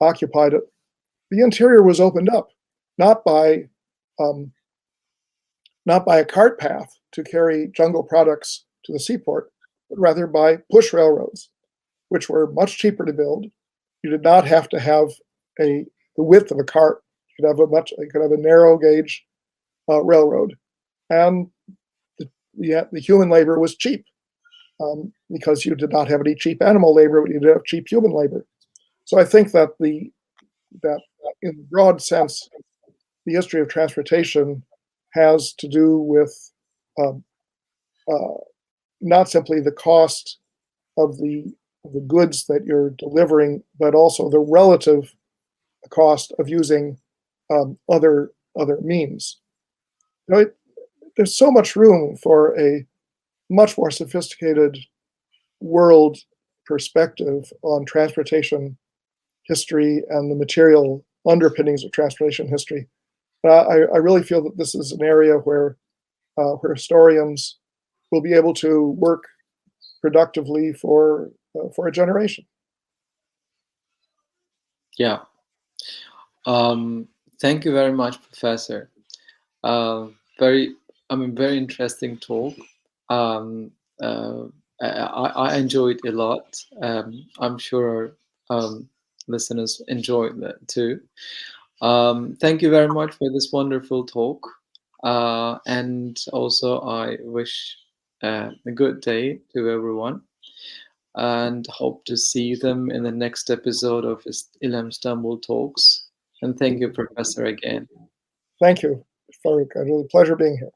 occupied it, the interior was opened up, not by um, not by a cart path to carry jungle products to the seaport, but rather by push railroads, which were much cheaper to build. You did not have to have a the width of a cart. You could have a much you could have a narrow gauge uh, railroad, and the, the, the human labor was cheap um, because you did not have any cheap animal labor, but you did have cheap human labor. So I think that the that in broad sense, the history of transportation has to do with um, uh, not simply the cost of the the goods that you're delivering, but also the relative cost of using um, other other means. You know, it, there's so much room for a much more sophisticated world perspective on transportation history and the material underpinnings of transportation history. I, I, really feel that this is an area where uh, where historians will be able to work productively for uh, for a generation. Yeah. Um, thank you very much, Professor. Uh, very, I mean, very interesting talk. Um, uh, I, I, enjoyed a lot. Um, I'm sure um, listeners enjoyed that too. Um, thank you very much for this wonderful talk. Uh, and also, I wish uh, a good day to everyone and hope to see them in the next episode of ILEM Istanbul Talks. And thank you, Professor, again. Thank you, was a pleasure being here.